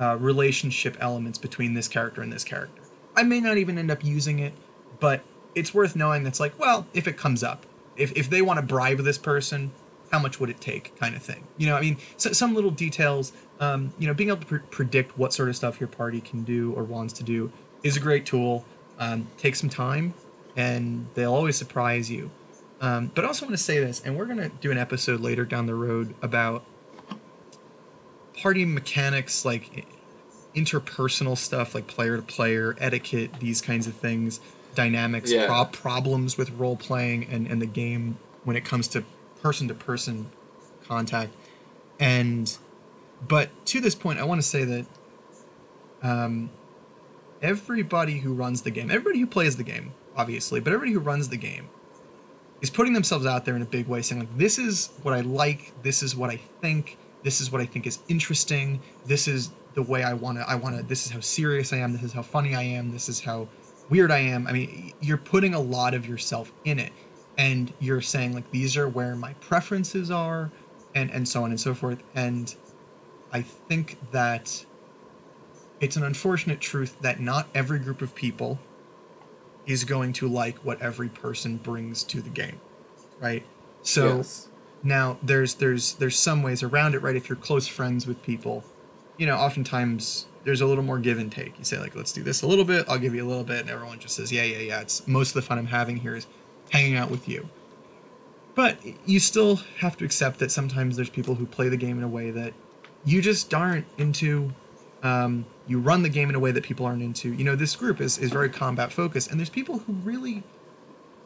uh, relationship elements between this character and this character. I may not even end up using it, but it's worth knowing that's like, well, if it comes up, if, if they want to bribe this person, how much would it take, kind of thing. You know, I mean, so, some little details, um, you know, being able to pre- predict what sort of stuff your party can do or wants to do is a great tool. Um, take some time, and they'll always surprise you. Um, but I also want to say this, and we're going to do an episode later down the road about party mechanics, like interpersonal stuff, like player to player, etiquette, these kinds of things, dynamics, Yeah. prob- problems with role playing and, and the game when it comes to person to person contact. And, but to this point, I want to say that um, everybody who runs the game, everybody who plays the game, obviously, but everybody who runs the game is putting themselves out there in a big way, saying like, "This is what I like. This is what I think. This is what I think is interesting. This is the way I want to. I want to. This is how serious I am. This is how funny I am. This is how weird I am. I mean, you're putting a lot of yourself in it, and you're saying like, these are where my preferences are, and and so on and so forth. And I think that it's an unfortunate truth that not every group of people is going to like what every person brings to the game right so yes. now there's there's there's some ways around it right if you're close friends with people you know oftentimes there's a little more give and take you say like let's do this a little bit i'll give you a little bit and everyone just says yeah yeah yeah it's most of the fun i'm having here is hanging out with you. But you still have to accept that sometimes there's people who play the game in a way that you just aren't into um, you run the game in a way that people aren't into. You know this group is, is very combat focused and there's people who really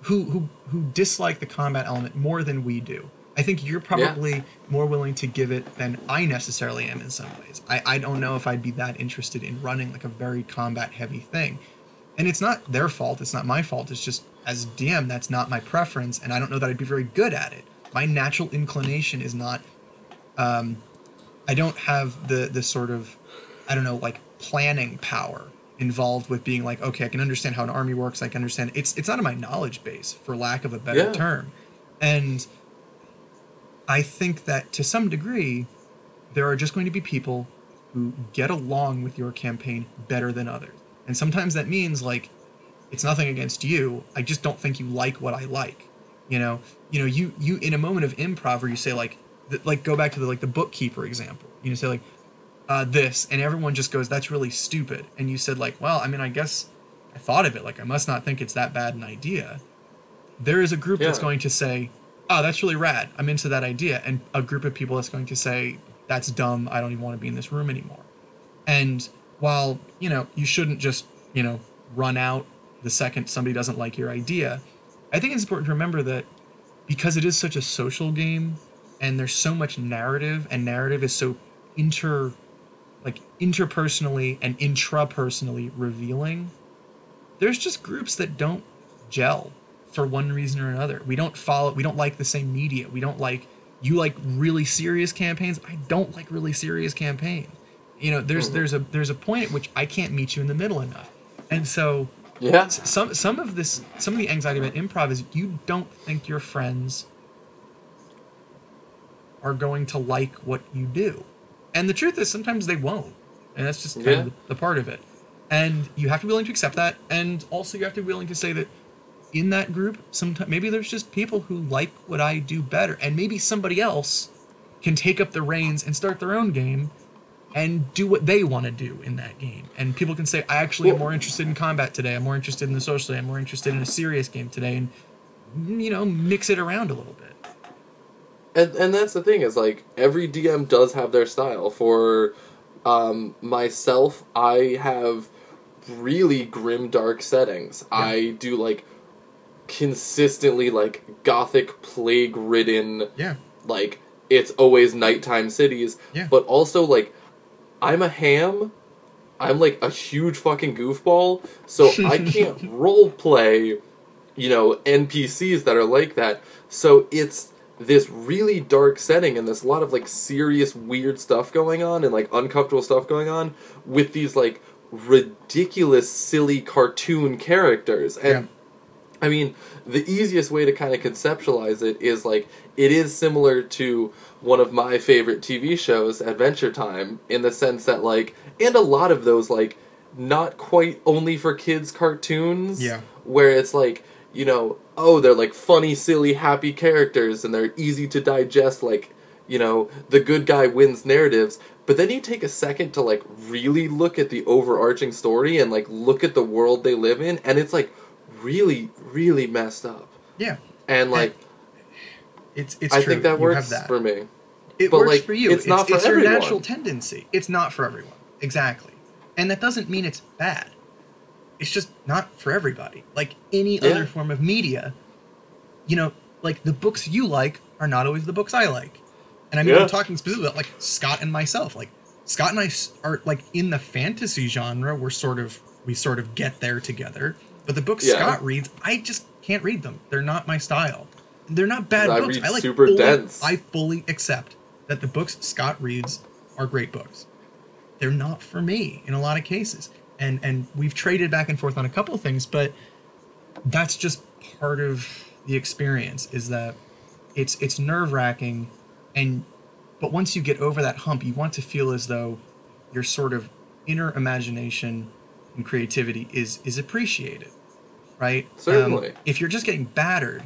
who who who dislike the combat element more than we do. I think you're probably more willing to give it than i necessarily am in some ways. I, I don't know if i'd be that interested in running like a very combat heavy thing. And it's not their fault it's not my fault it's just as DM, that's not my preference, and I don't know that I'd be very good at it. My natural inclination is not. Um, I don't have the the sort of, I don't know, like planning power involved with being like, okay, I can understand how an army works. I can understand it's it's not in my knowledge base, for lack of a better Yeah. term, and I think that to some degree, there are just going to be people who get along with your campaign better than others. And sometimes that means like it's nothing against you. I just don't think you like what I like. You know, you know, you you in a moment of improv where you say like th- like go back to the like the bookkeeper example. You know, say like uh, this, and everyone just goes, "That's really stupid." And you said like, "Well, I mean, I guess I thought of it. Like, I must not think it's that bad an idea." There is a group that's going to say, "Oh, that's really rad. I'm into that idea," and a group of people that's going to say, "That's dumb. I don't even want to be in this room anymore." And while you know you shouldn't just you know run out the second somebody doesn't like your idea, I think it's important to remember that because it is such a social game and there's so much narrative and narrative is so inter like interpersonally and intrapersonally revealing there's just groups that don't gel for one reason or another. We don't follow we don't like the same media. We don't like you like really serious campaigns? I don't like really serious campaigns you know there's Mhm. there's a there's a point at which i can't meet you in the middle enough. And so Yeah. some some of this some of the anxiety about improv is you don't think your friends are going to like what you do. And the truth is sometimes they won't. And that's just kind Yeah. of the, the part of it. And you have to be willing to accept that. And also you have to be willing to say that in that group sometimes maybe there's just people who like what i do better. And maybe somebody else can take up the reins and start their own game and do what they want to do in that game. And people can say, I actually am more interested in combat today. I'm more interested in the social. I'm more interested in a serious game today. And, you know, mix it around a little bit. and and that's the thing is like every DM does have their style. For um, myself, I have really grim, dark settings. I do like consistently like gothic, plague ridden, Yeah. like it's always nighttime cities. Yeah. But also like I'm a ham. I'm like a huge fucking goofball, so I can't role play, you know, NPCs that are like that. So it's this really dark setting and there's a lot of like serious weird stuff going on and like uncomfortable stuff going on with these like ridiculous silly cartoon characters. And I mean, the easiest way to kind of conceptualize it is like it is similar to one of my favorite TV shows, Adventure Time, in the sense that like, and a lot of those like not quite only for kids cartoons, Yeah. where it's like you know, oh, they're like funny, silly, happy characters, and they're easy to digest, like you know, the good guy wins narratives. But then you take a second to like really look at the overarching story and like look at the world they live in, and it's like really, really messed up. Yeah. And like, It's, it's I true. think that You works that. for me. It But, works like, for you. it's not for it's your natural tendency. It's not for everyone. Exactly. And that doesn't mean it's bad. It's just not for everybody. Like any Yeah. other form of media, you know, like the books you like are not always the books I like. And I mean, Yeah. I'm talking specifically about like Scott and myself. Like Scott and I are like in the fantasy genre. We're sort of we sort of get there together. But the books Yeah. Scott reads, I just can't read them. They're not my style. They're not bad I books. I like super fully, dense. I fully accept that the books Scott reads are great books. They're not for me in a lot of cases. And and we've traded back and forth on a couple of things, but that's just part of the experience is that it's it's nerve wracking and but once you get over that hump you want to feel as though your sort of inner imagination and creativity is is appreciated right Um, Certainly. if you're just getting battered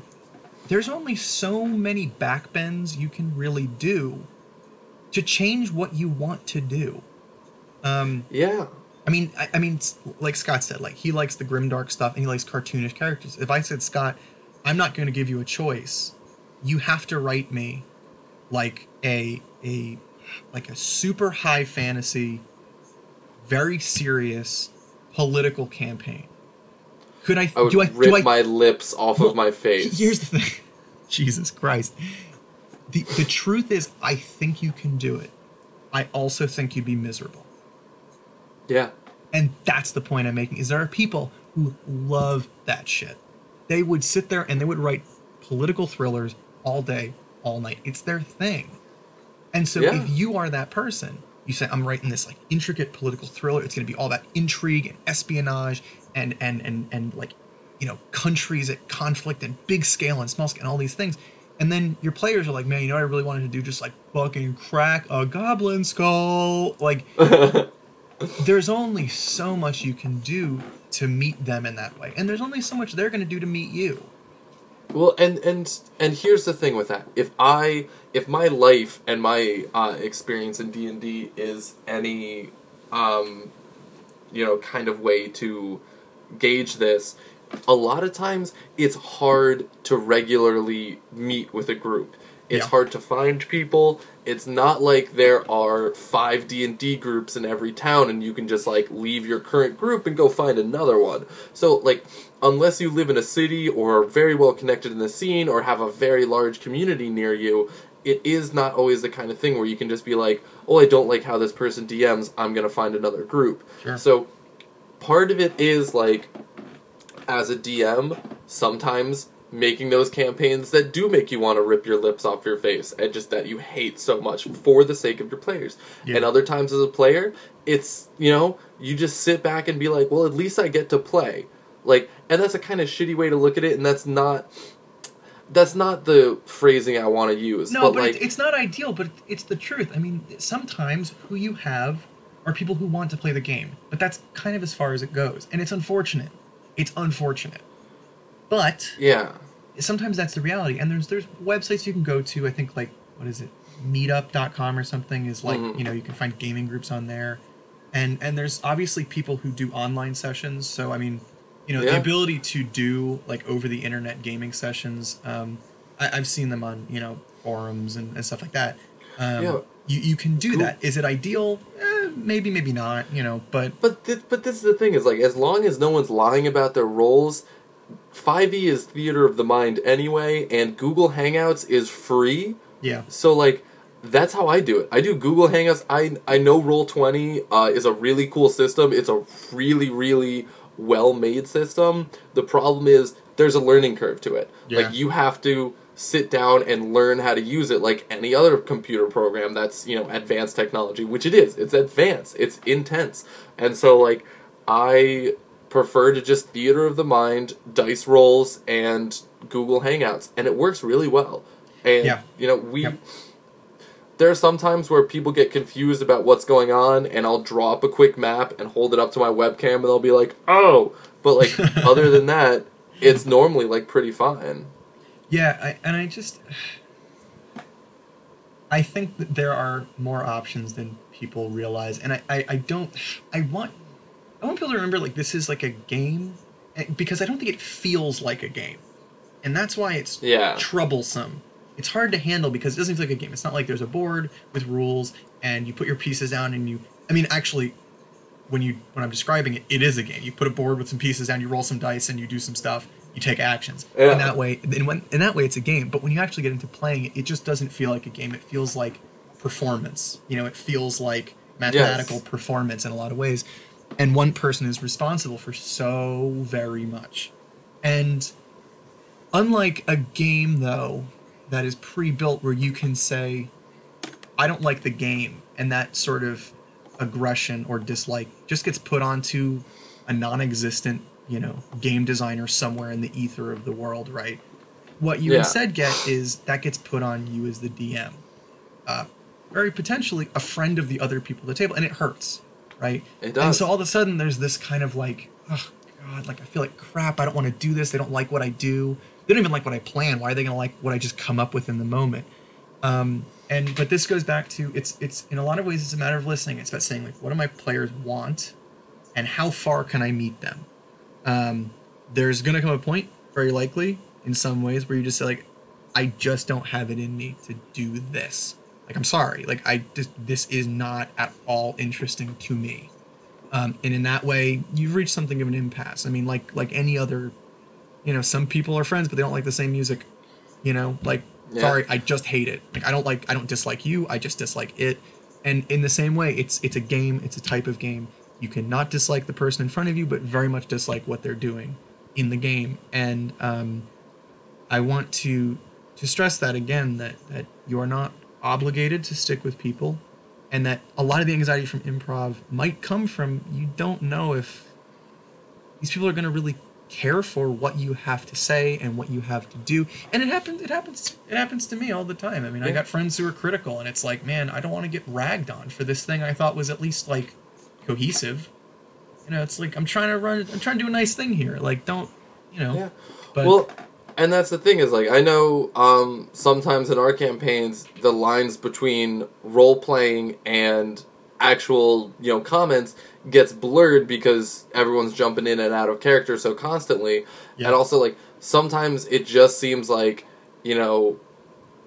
there's only so many backbends you can really do to change what you want to do um Yeah. I mean, I, I mean, like Scott said, like he likes the grimdark stuff and he likes cartoonish characters. If I said, Scott, I'm not going to give you a choice, you have to write me like a a like a super high fantasy, very serious political campaign. Could I? I would do I? rip do I? my lips off Well, of my face. Here's the thing. Jesus Christ. The the truth is, I think you can do it. I also think you'd be miserable. yeah. And that's the point I'm making is there are people who love that shit. they would sit there and they would write political thrillers all day, all night. It's their thing. And so Yeah. if you are that person, you say, I'm writing this like intricate political thriller. It's gonna be all about intrigue and espionage and and and and like, you know, countries at conflict and big scale and small scale and all these things. And then your players are like, man, you know what I really wanted to do? Just like fucking crack a goblin skull. Like there's only so much you can do to meet them in that way. And there's only so much they're gonna do to meet you. Well, and and and here's the thing with that. If I if my life and my uh, experience in D and D is any, um, you know, kind of way to gauge this, a lot of times it's hard to regularly meet with a group. It's Yeah. hard to find people. It's not like there are five D and D groups in every town, and you can just like leave your current group and go find another one. So like, unless you live in a city or are very well connected in the scene or have a very large community near you, it is not always the kind of thing where you can just be like, "Oh, I don't like how this person DMs. I'm gonna find another group." Sure. So part of it is like as a DM, sometimes making those campaigns that do make you want to rip your lips off your face and just that you hate so much for the sake of your players. Yeah. And other times as a player, it's, you know, you just sit back and be like, well, at least I get to play. Like, and that's a kind of shitty way to look at it, and that's not. That's not the phrasing I want to use. No, but, but, like, it's not ideal, but it's the truth. I mean, sometimes who you have are people who want to play the game, but that's kind of as far as it goes. And it's unfortunate. It's unfortunate. But yeah, sometimes that's the reality. And there's there's websites you can go to, I think like what is it? meetup.com or something is like, Mhm. you know, you can find gaming groups on there. And and there's obviously people who do online sessions. So I mean, you know, the ability to do like over the internet gaming sessions, um, I, I've seen them on, you know, forums and, and stuff like that. Um, Yeah. you, you can do Cool. that. Is it ideal? Eh, maybe, maybe not, you know, but But th- but this is the thing is like as long as no one's lying about their roles, 5e is theater of the mind anyway, and Google Hangouts is free. yeah. So like that's how I do it. I do Google Hangouts. I I know Roll Twenty uh, is a really cool system. It's a really really well made system. The problem is there's a learning curve to it. Yeah. Like you have to sit down and learn how to use it like any other computer program that's you know advanced technology which it is. It's advanced. It's intense. And so like i prefer to just theater of the mind dice rolls and google hangouts and it works really well. And Yeah. you know we Yep. there are some times where people get confused about what's going on and i'll draw up a quick map and hold it up to my webcam and they'll be like oh. But like other than that it's normally like pretty fine Yeah, I, and I just I think that there are more options than people realize, and I, I, I don't I want I want people to remember like this is like a game eh, because I don't think it feels like a game, and that's why it's Yeah. troublesome. It's hard to handle because it doesn't feel like a game. It's not like there's a board with rules and you put your pieces down and you. I mean, actually, when you when I'm describing it, it is a game. You put a board with some pieces down, you roll some dice, and you do some stuff. You take actions. Yeah. In that way, in, when, in that way, it's a game. But when you actually get into playing it, it just doesn't feel like a game. It feels like performance. You know, it feels like mathematical performance in a lot of ways. And one person is responsible for so very much. And unlike a game, though, that is pre-built, where you can say, "I don't like the game," and that sort of aggression or dislike just gets put onto a non-existent, you know, game designer somewhere in the ether of the world, right? What you Yeah. instead get is that gets put on you as the DM. Uh, very potentially a friend of the other people at the table, and it hurts, right? It does. And so all of a sudden, there's this kind of like, oh god, like I feel like crap. I don't want to do this. They don't like what I do. They don't even like what I plan. Why are they gonna like what I just come up with in the moment? Um, and but this goes back to it's it's in a lot of ways it's a matter of listening. It's about saying like, what do my players want, and how far can I meet them? Um, there's gonna come a point, very likely, in some ways, where you just say like, I just don't have it in me to do this. Like I'm sorry, like I just this is not at all interesting to me. Um, and in that way, you've reached something of an impasse. I mean, like like any other, you know, some people are friends, but they don't like the same music. You know, like Yeah. sorry, I just hate it. Like I don't like I don't dislike you. I just dislike it. And in the same way, it's it's a game. It's a type of game. You cannot dislike the person in front of you, but very much dislike what they're doing. in the game, and um, I want to to stress that again that that you are not obligated to stick with people, and that a lot of the anxiety from improv might come from you don't know if these people are going to really care for what you have to say and what you have to do. And it happens it happens it happens to me all the time. I mean i got friends who are critical and it's like man i don't want to get ragged on for this thing i thought was at least like cohesive you know it's like i'm trying to run i'm trying to do a nice thing here like don't you know Yeah. but well, and that's the thing is like I know um, sometimes in our campaigns the lines between role playing and actual you know comments gets blurred because everyone's jumping in and out of character so constantly, Yeah. and also like sometimes it just seems like you know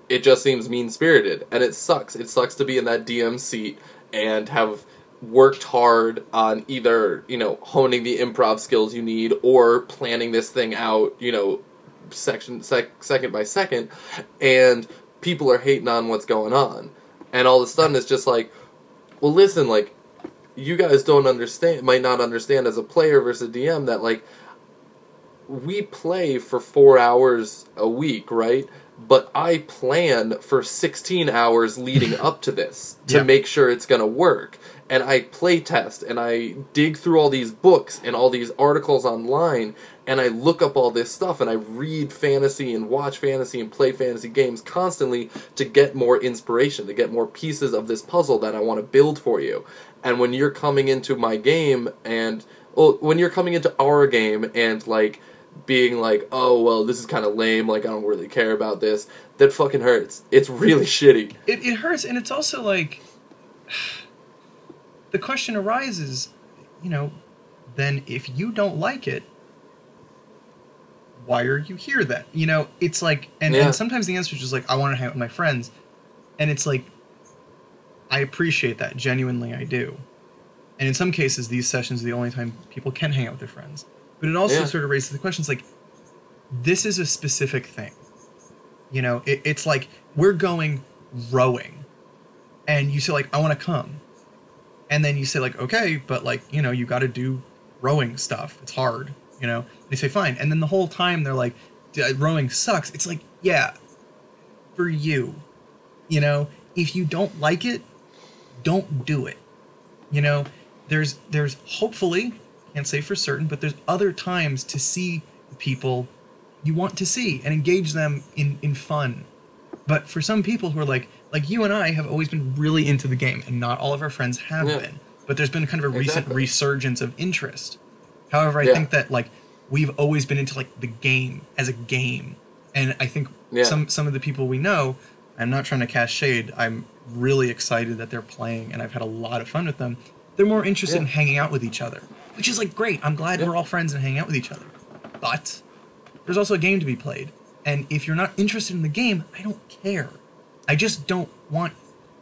it just seems mean spirited and it sucks. It sucks to be in that DM seat and have worked hard on either, you know, honing the improv skills you need or planning this thing out, you know, section sec, second by second and people are hating on what's going on. And all of a sudden it's just like, well listen, like you guys don't understand might not understand as a player versus a DM that like we play for four hours a week, right? But I plan for 16 hours leading up to this to Yeah. make sure it's going to work. And I play test and I dig through all these books and all these articles online and I look up all this stuff and I read fantasy and watch fantasy and play fantasy games constantly to get more inspiration, to get more pieces of this puzzle that I want to build for you. And when you're coming into my game and well, when you're coming into our game and like being like, oh well, this is kind of lame. Like I don't really care about this. That fucking hurts. It's really shitty. it, it hurts and it's also like the question arises you know then if you don't like it why are you here then? You know it's like and, Yeah. and sometimes the answer is just like i want to hang out with my friends. And it's like i appreciate that genuinely i do. And in some cases these sessions are the only time people can hang out with their friends. But it also Yeah. sort of raises the questions like this is a specific thing. You know it, it's like we're going rowing. And you say like i want to come and then you say like okay but like you know you got to do rowing stuff. It's hard you know? They say fine. And then the whole time they're like "D- uh, rowing sucks. It's like yeah for you you know? If you don't like it don't do it you know? There's there's hopefully can't say for certain but there's other times to see people you want to see and engage them in in fun. But for some people who are like like you and I have always been really into the game and not all of our friends have Yeah. been but there's been kind of a recent resurgence of interest however I Yeah. think that like we've always been into like the game as a game and I think Yeah. some some of the people we know I'm not trying to cast shade I'm really excited that they're playing and I've had a lot of fun with them they're more interested in hanging out with each other which is like great I'm glad we're all friends and hanging out with each other but there's also a game to be played. And if you're not interested in the game, I don't care. I just don't want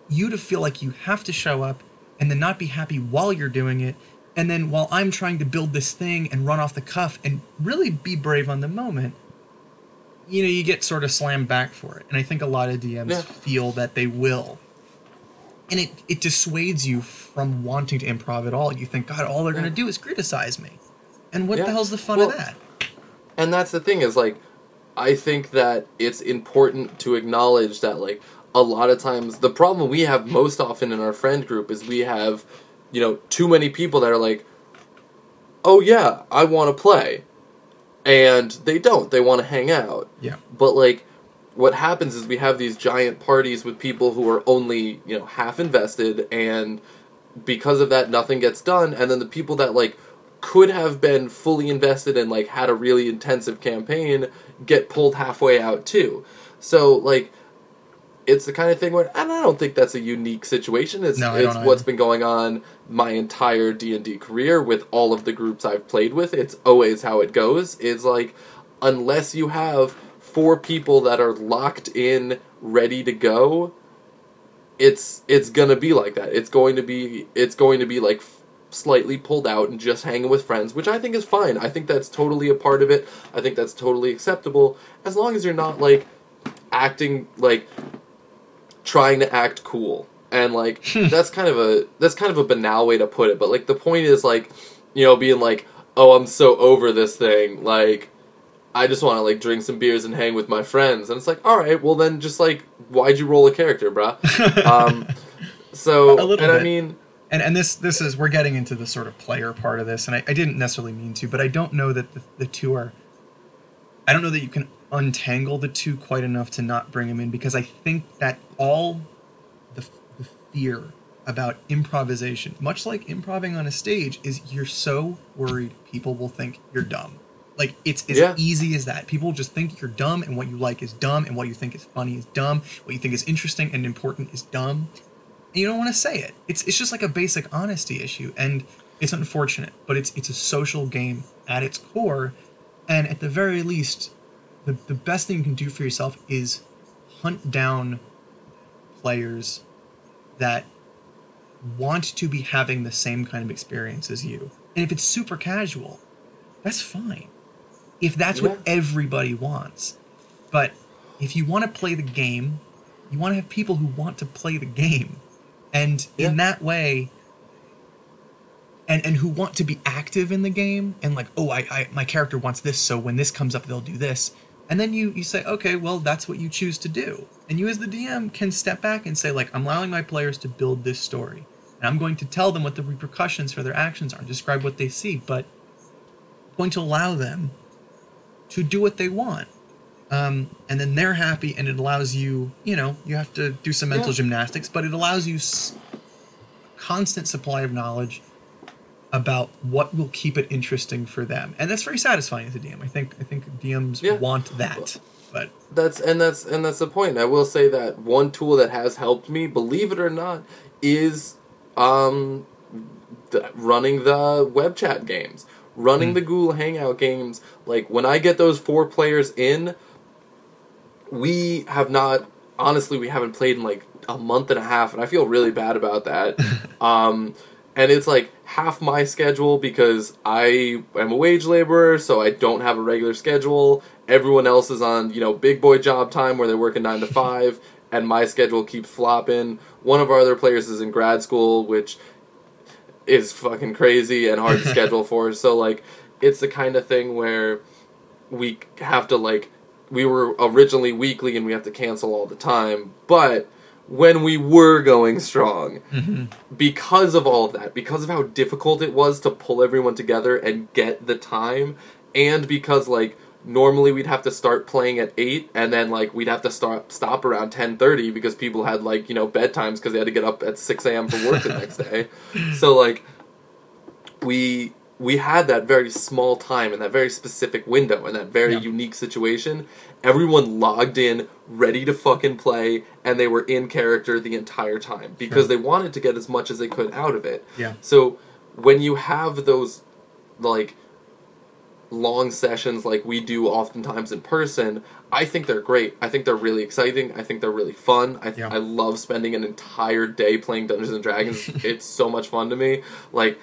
you to feel like you have to show up and then not be happy while you're doing it. And then while I'm trying to build this thing and run off the cuff and really be brave on the moment, you know, you get sort of slammed back for it. And I think a lot of DMs Yeah. feel that they will. And it, it dissuades you from wanting to improv at all. You think, God, all they're going to do is criticize me. And what Yeah. the hell's the fun Well, of that? And that's the thing is like I think that it's important to acknowledge that like a lot of times the problem we have most often in our friend group is we have you know too many people that are like oh yeah, I want to play. And they don't. They want to hang out. Yeah. But like what happens is we have these giant parties with people who are only, you know, half invested and because of that nothing gets done and then the people that like could have been fully invested and like had a really intensive campaign get pulled halfway out too. So like it's the kind of thing where and I don't think that's a unique situation. It's No, it's what's been going on my entire D&D career with all of the groups I've played with. It's always how it goes. It's like unless you have four people that are locked in ready to go, it's it's going to be like that. It's going to be it's going to be like slightly pulled out and just hanging with friends, which I think is fine. I think that's totally a part of it. I think that's totally acceptable as long as you're not like acting like trying to act cool and like that's kind of a that's kind of a banal way to put it but like the point is like you know being like oh, I'm so over this thing. Like, I just want to like drink some beers and hang with my friends. And it's like, all right, well then, just like, why'd you roll a character, bruh? um, so, A little and I mean, and and this this is we're getting into the sort of player part of this, and I, I didn't necessarily mean to, but I don't know that the, the two are. I don't know that you can untangle the two quite enough to not bring them in because I think that all the, the fear about improvisation, much like improving on a stage, is you're so worried people will think you're dumb. Like it's as Yeah. easy as that. People just think you're dumb, and what you like is dumb, and what you think is funny is dumb. What you think is interesting and important is dumb and you don't want to say it. It's it's just like a basic honesty issue, and it's unfortunate, but it's it's a social game at its core, and at the very least, the the best thing you can do for yourself is hunt down players that want to be having the same kind of experience as you. And if it's super casual, that's fine. If that's what everybody wants. But if you want to play the game, you want to have people who want to play the game. And Yeah. in that way, and and who want to be active in the game and like, oh, I, I my character wants this, so when this comes up, they'll do this. And then you you say, okay, well, that's what you choose to do. And you as the DM can step back and say, like, I'm allowing my players to build this story. And I'm going to tell them what the repercussions for their actions are, describe what they see, but I'm going to allow them to do what they want. Um, and then they're happy, and it allows you, you know, you have to do some mental Yeah. gymnastics, but it allows you s- constant supply of knowledge about what will keep it interesting for them, and that's very satisfying as a DM. I think I think DMs Yeah. want that, but That's and that's and that's the point. I will say that one tool that has helped me, believe it or not, is um, the, running the web chat games, running the Google Hangout games. Like when I get those four players in, we have not honestly we haven't played in like a month and a half, and I feel really bad about that. um, and it's like half my schedule because I am a wage laborer, so I don't have a regular schedule. Everyone else is on, you know, big boy job time where they're working nine to five, and my schedule keeps flopping. One of our other players is in grad school, which is fucking crazy and hard to schedule for. So like, it's the kind of thing where we have to like, we were originally weekly and we have to cancel all the time, but when we were going strong, mm-hmm. because of all of that, because of how difficult it was to pull everyone together and get the time, and because like normally we'd have to start playing at 8 and then like we'd have to start stop around 10.30 because people had like you know bedtimes because they had to get up at 6 a.m for work the next day. So like we we had that very small time and that very specific window and that very Yeah. unique situation. Everyone logged in ready to fucking play and they were in character the entire time because Sure. they wanted to get as much as they could out of it yeah, so when you have those like long sessions like we do oftentimes in person, I think they're great. I think they're really exciting. I think they're really fun. I, Yeah. I love spending an entire day playing Dungeons and Dragons. it's so much fun to me. Like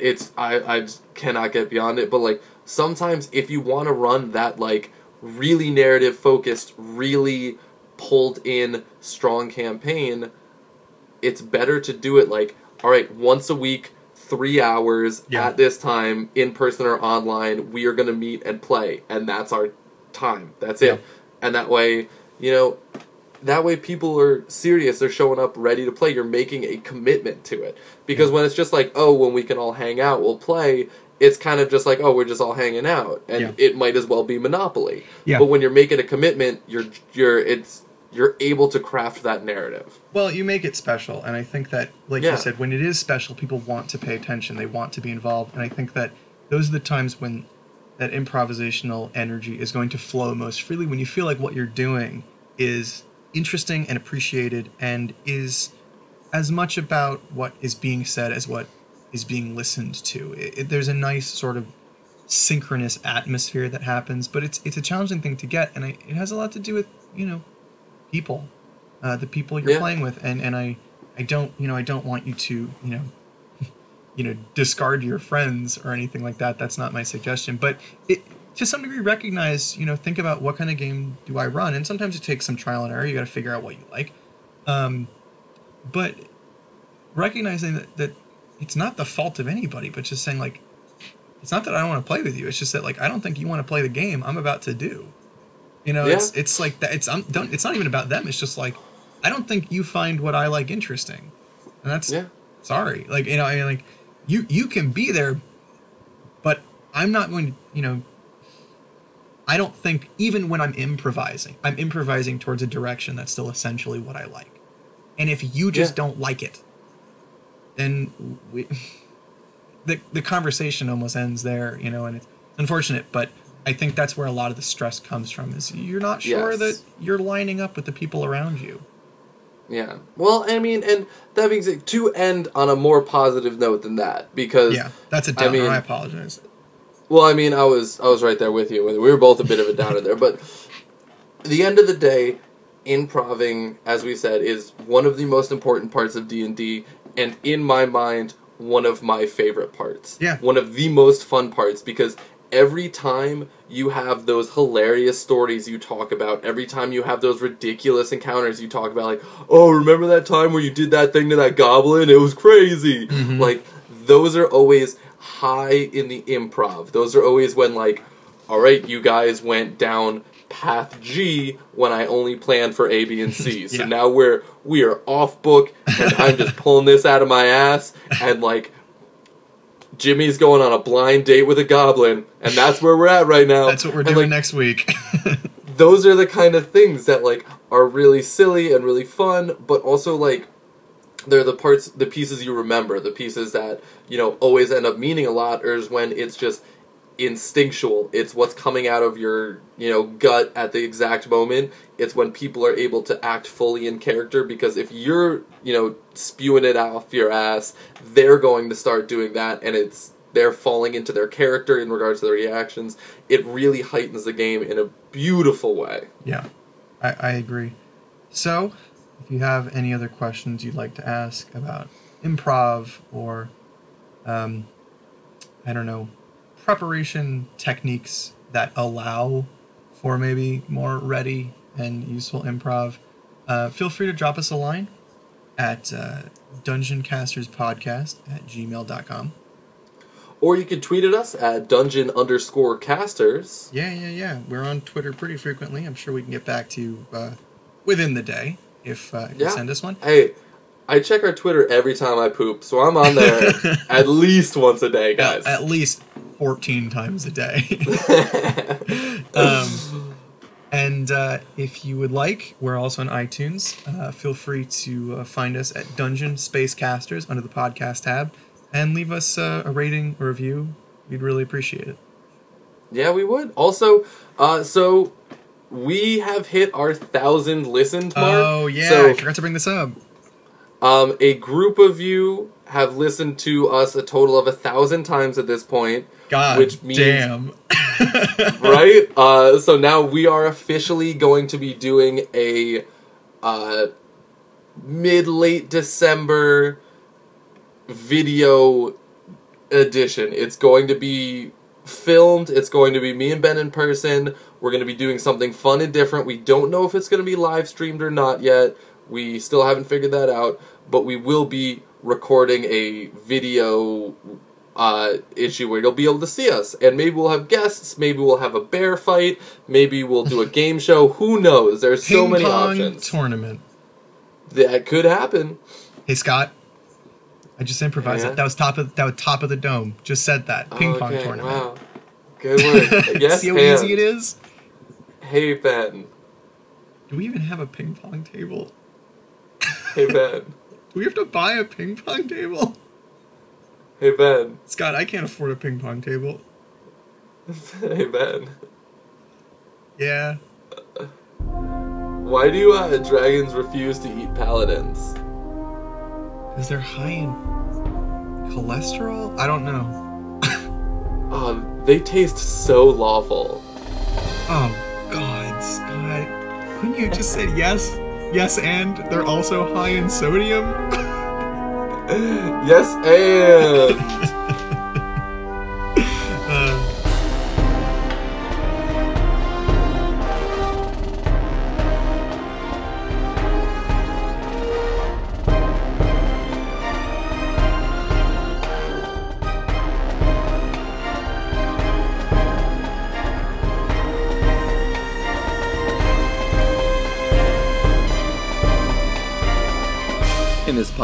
it's I I just cannot get beyond it. But like sometimes if you want to run that like really narrative focused, really pulled in strong campaign, it's better to do it like all right once a week three hours Yeah. at this time in person or online we are going to meet and play and that's our time. That's it. Yeah. and that way you know that way people are serious they're showing up ready to play. You're making a commitment to it. Because when it's just like oh when we can all hang out we'll play it's kind of just like oh we're just all hanging out and Yeah. it might as well be monopoly Yeah. but when you're making a commitment you're you're it's you're able to craft that narrative Well, you make it special, and I think that, like Yeah. you said, when it is special, people want to pay attention. They want to be involved, and I think that those are the times when that improvisational energy is going to flow most freely. When you feel like what you're doing is interesting and appreciated, and is as much about what is being said as what is being listened to. It, it- there's a nice sort of synchronous atmosphere that happens, but it's it's a challenging thing to get, and I, it has a lot to do with you know people, uh, the people you're Yeah. playing with, and and I I don't you know I don't want you to you know you know discard your friends or anything like that. That's not my suggestion, but it to some degree recognize you know think about what kind of game do I run, and sometimes it takes some trial and error. You got to figure out what you like, um, but recognizing that that it's not the fault of anybody, but just saying like it's not that I don't want to play with you. It's just that like I don't think you want to play the game I'm about to do. You know, it's it's like that. It's I'm don't. It's not even about them. It's just like I don't think you find what I like interesting, and that's Yeah. sorry. Like you know, I mean, like you you can be there, but I'm not going to. You know, I don't think even when I'm improvising, I'm improvising towards a direction that's still essentially what I like. And if you just Yeah. don't like it, then we, the the conversation almost ends there. You know, and it's unfortunate, but I think that's where a lot of the stress comes from. Is you're not sure Yes. that you're lining up with the people around you. Yeah. Well, I mean, and that being said, to end on a more positive note than that, because Yeah, that's a I downer. I, mean- apologize. Well, I mean, I was I was right there with you. We were both a bit of a downer there, but the end of the day, improving, as we said, is one of the most important parts of D and D, and in my mind, one of my favorite parts. Yeah. one of the most fun parts because every time you have those hilarious stories you talk about, every time you have those ridiculous encounters you talk about, like, oh, remember that time where you did that thing to that goblin? It was crazy. Mm-hmm. Like those are always high in the improv. Those are always when like, all right, you guys went down path G when I only planned for A, B, and C. So Yeah. now we're we are off book, and I'm just pulling this out of my ass, and like. Jimmy's going on a blind date with a goblin, and that's where we're at right now. That's what we're And, doing like, next week. those are the kind of things that like are really silly and really fun, but also like they're the parts, the pieces you remember, the pieces that you know always end up meaning a lot, or is when it's just instinctual. It's what's coming out of your you know gut at the exact moment. It's when people are able to act fully in character because if you're you know spewing it off your ass, they're going to start doing that, and it's they're falling into their character in regards to their reactions. It really heightens the game in a beautiful way. Yeah, I, I agree. So, if you have any other questions you'd like to ask about improv or, um, I don't know, preparation techniques that allow for maybe more ready and useful improv, uh, feel free to drop us a line at uh, dungeoncasterspodcast at gmail.com. Or you can tweet at us at dungeon underscore casters. Yeah, yeah, yeah. We're on Twitter pretty frequently. I'm sure we can get back to you uh, within the day if, uh, if Yeah. you send us one. Hey, I check our Twitter every time I poop, so I'm on there at least once a day, guys. At least 14 times a day. um, and uh, if you would like, we're also on iTunes. Uh, feel free to uh, find us at Dungeon Space Casters under the podcast tab and leave us uh, a rating or review. We'd really appreciate it. yeah, we would. Also, uh, so we have hit our thousand listened mark. Oh, yeah. So I forgot to bring this up. Um, a group of you have listened to us a total of a thousand times at this point, God Which means- damn. right? Uh, so now we are officially going to be doing a uh, mid late December video edition. It's going to be filmed. It's going to be me and Ben in person. We're going to be doing something fun and different. We don't know if it's going to be live streamed or not yet. We still haven't figured that out, but we will be recording a video uh, issue where you'll be able to see us, and maybe we'll have guests. Maybe we'll have a bear fight. Maybe we'll do a game show. Who knows? There's so Ping many pong options. tournament. that could happen. Hey Scott, I just improvised Yeah? it. That was top of that was top of the dome. Just said that ping pong tournament. Wow. Good work. yes, See how easy it is. Hey Ben. Do we even have a ping pong table? Hey Ben. We have to buy a ping pong table? Hey Ben. Scott, I can't afford a ping pong table. hey Ben. Yeah. Why do uh, dragons refuse to eat paladins? Is they're high in cholesterol? I don't know. Oh, they taste so lawful. Oh, God, Scott. Couldn't you just say yes? Yes, and they're also high in sodium? yes, and.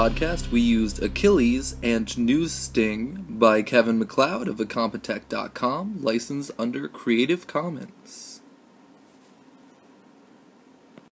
podcast, we used Achilles and News Sting by Kevin MacLeod of Incompetech.com, licensed under Creative Commons.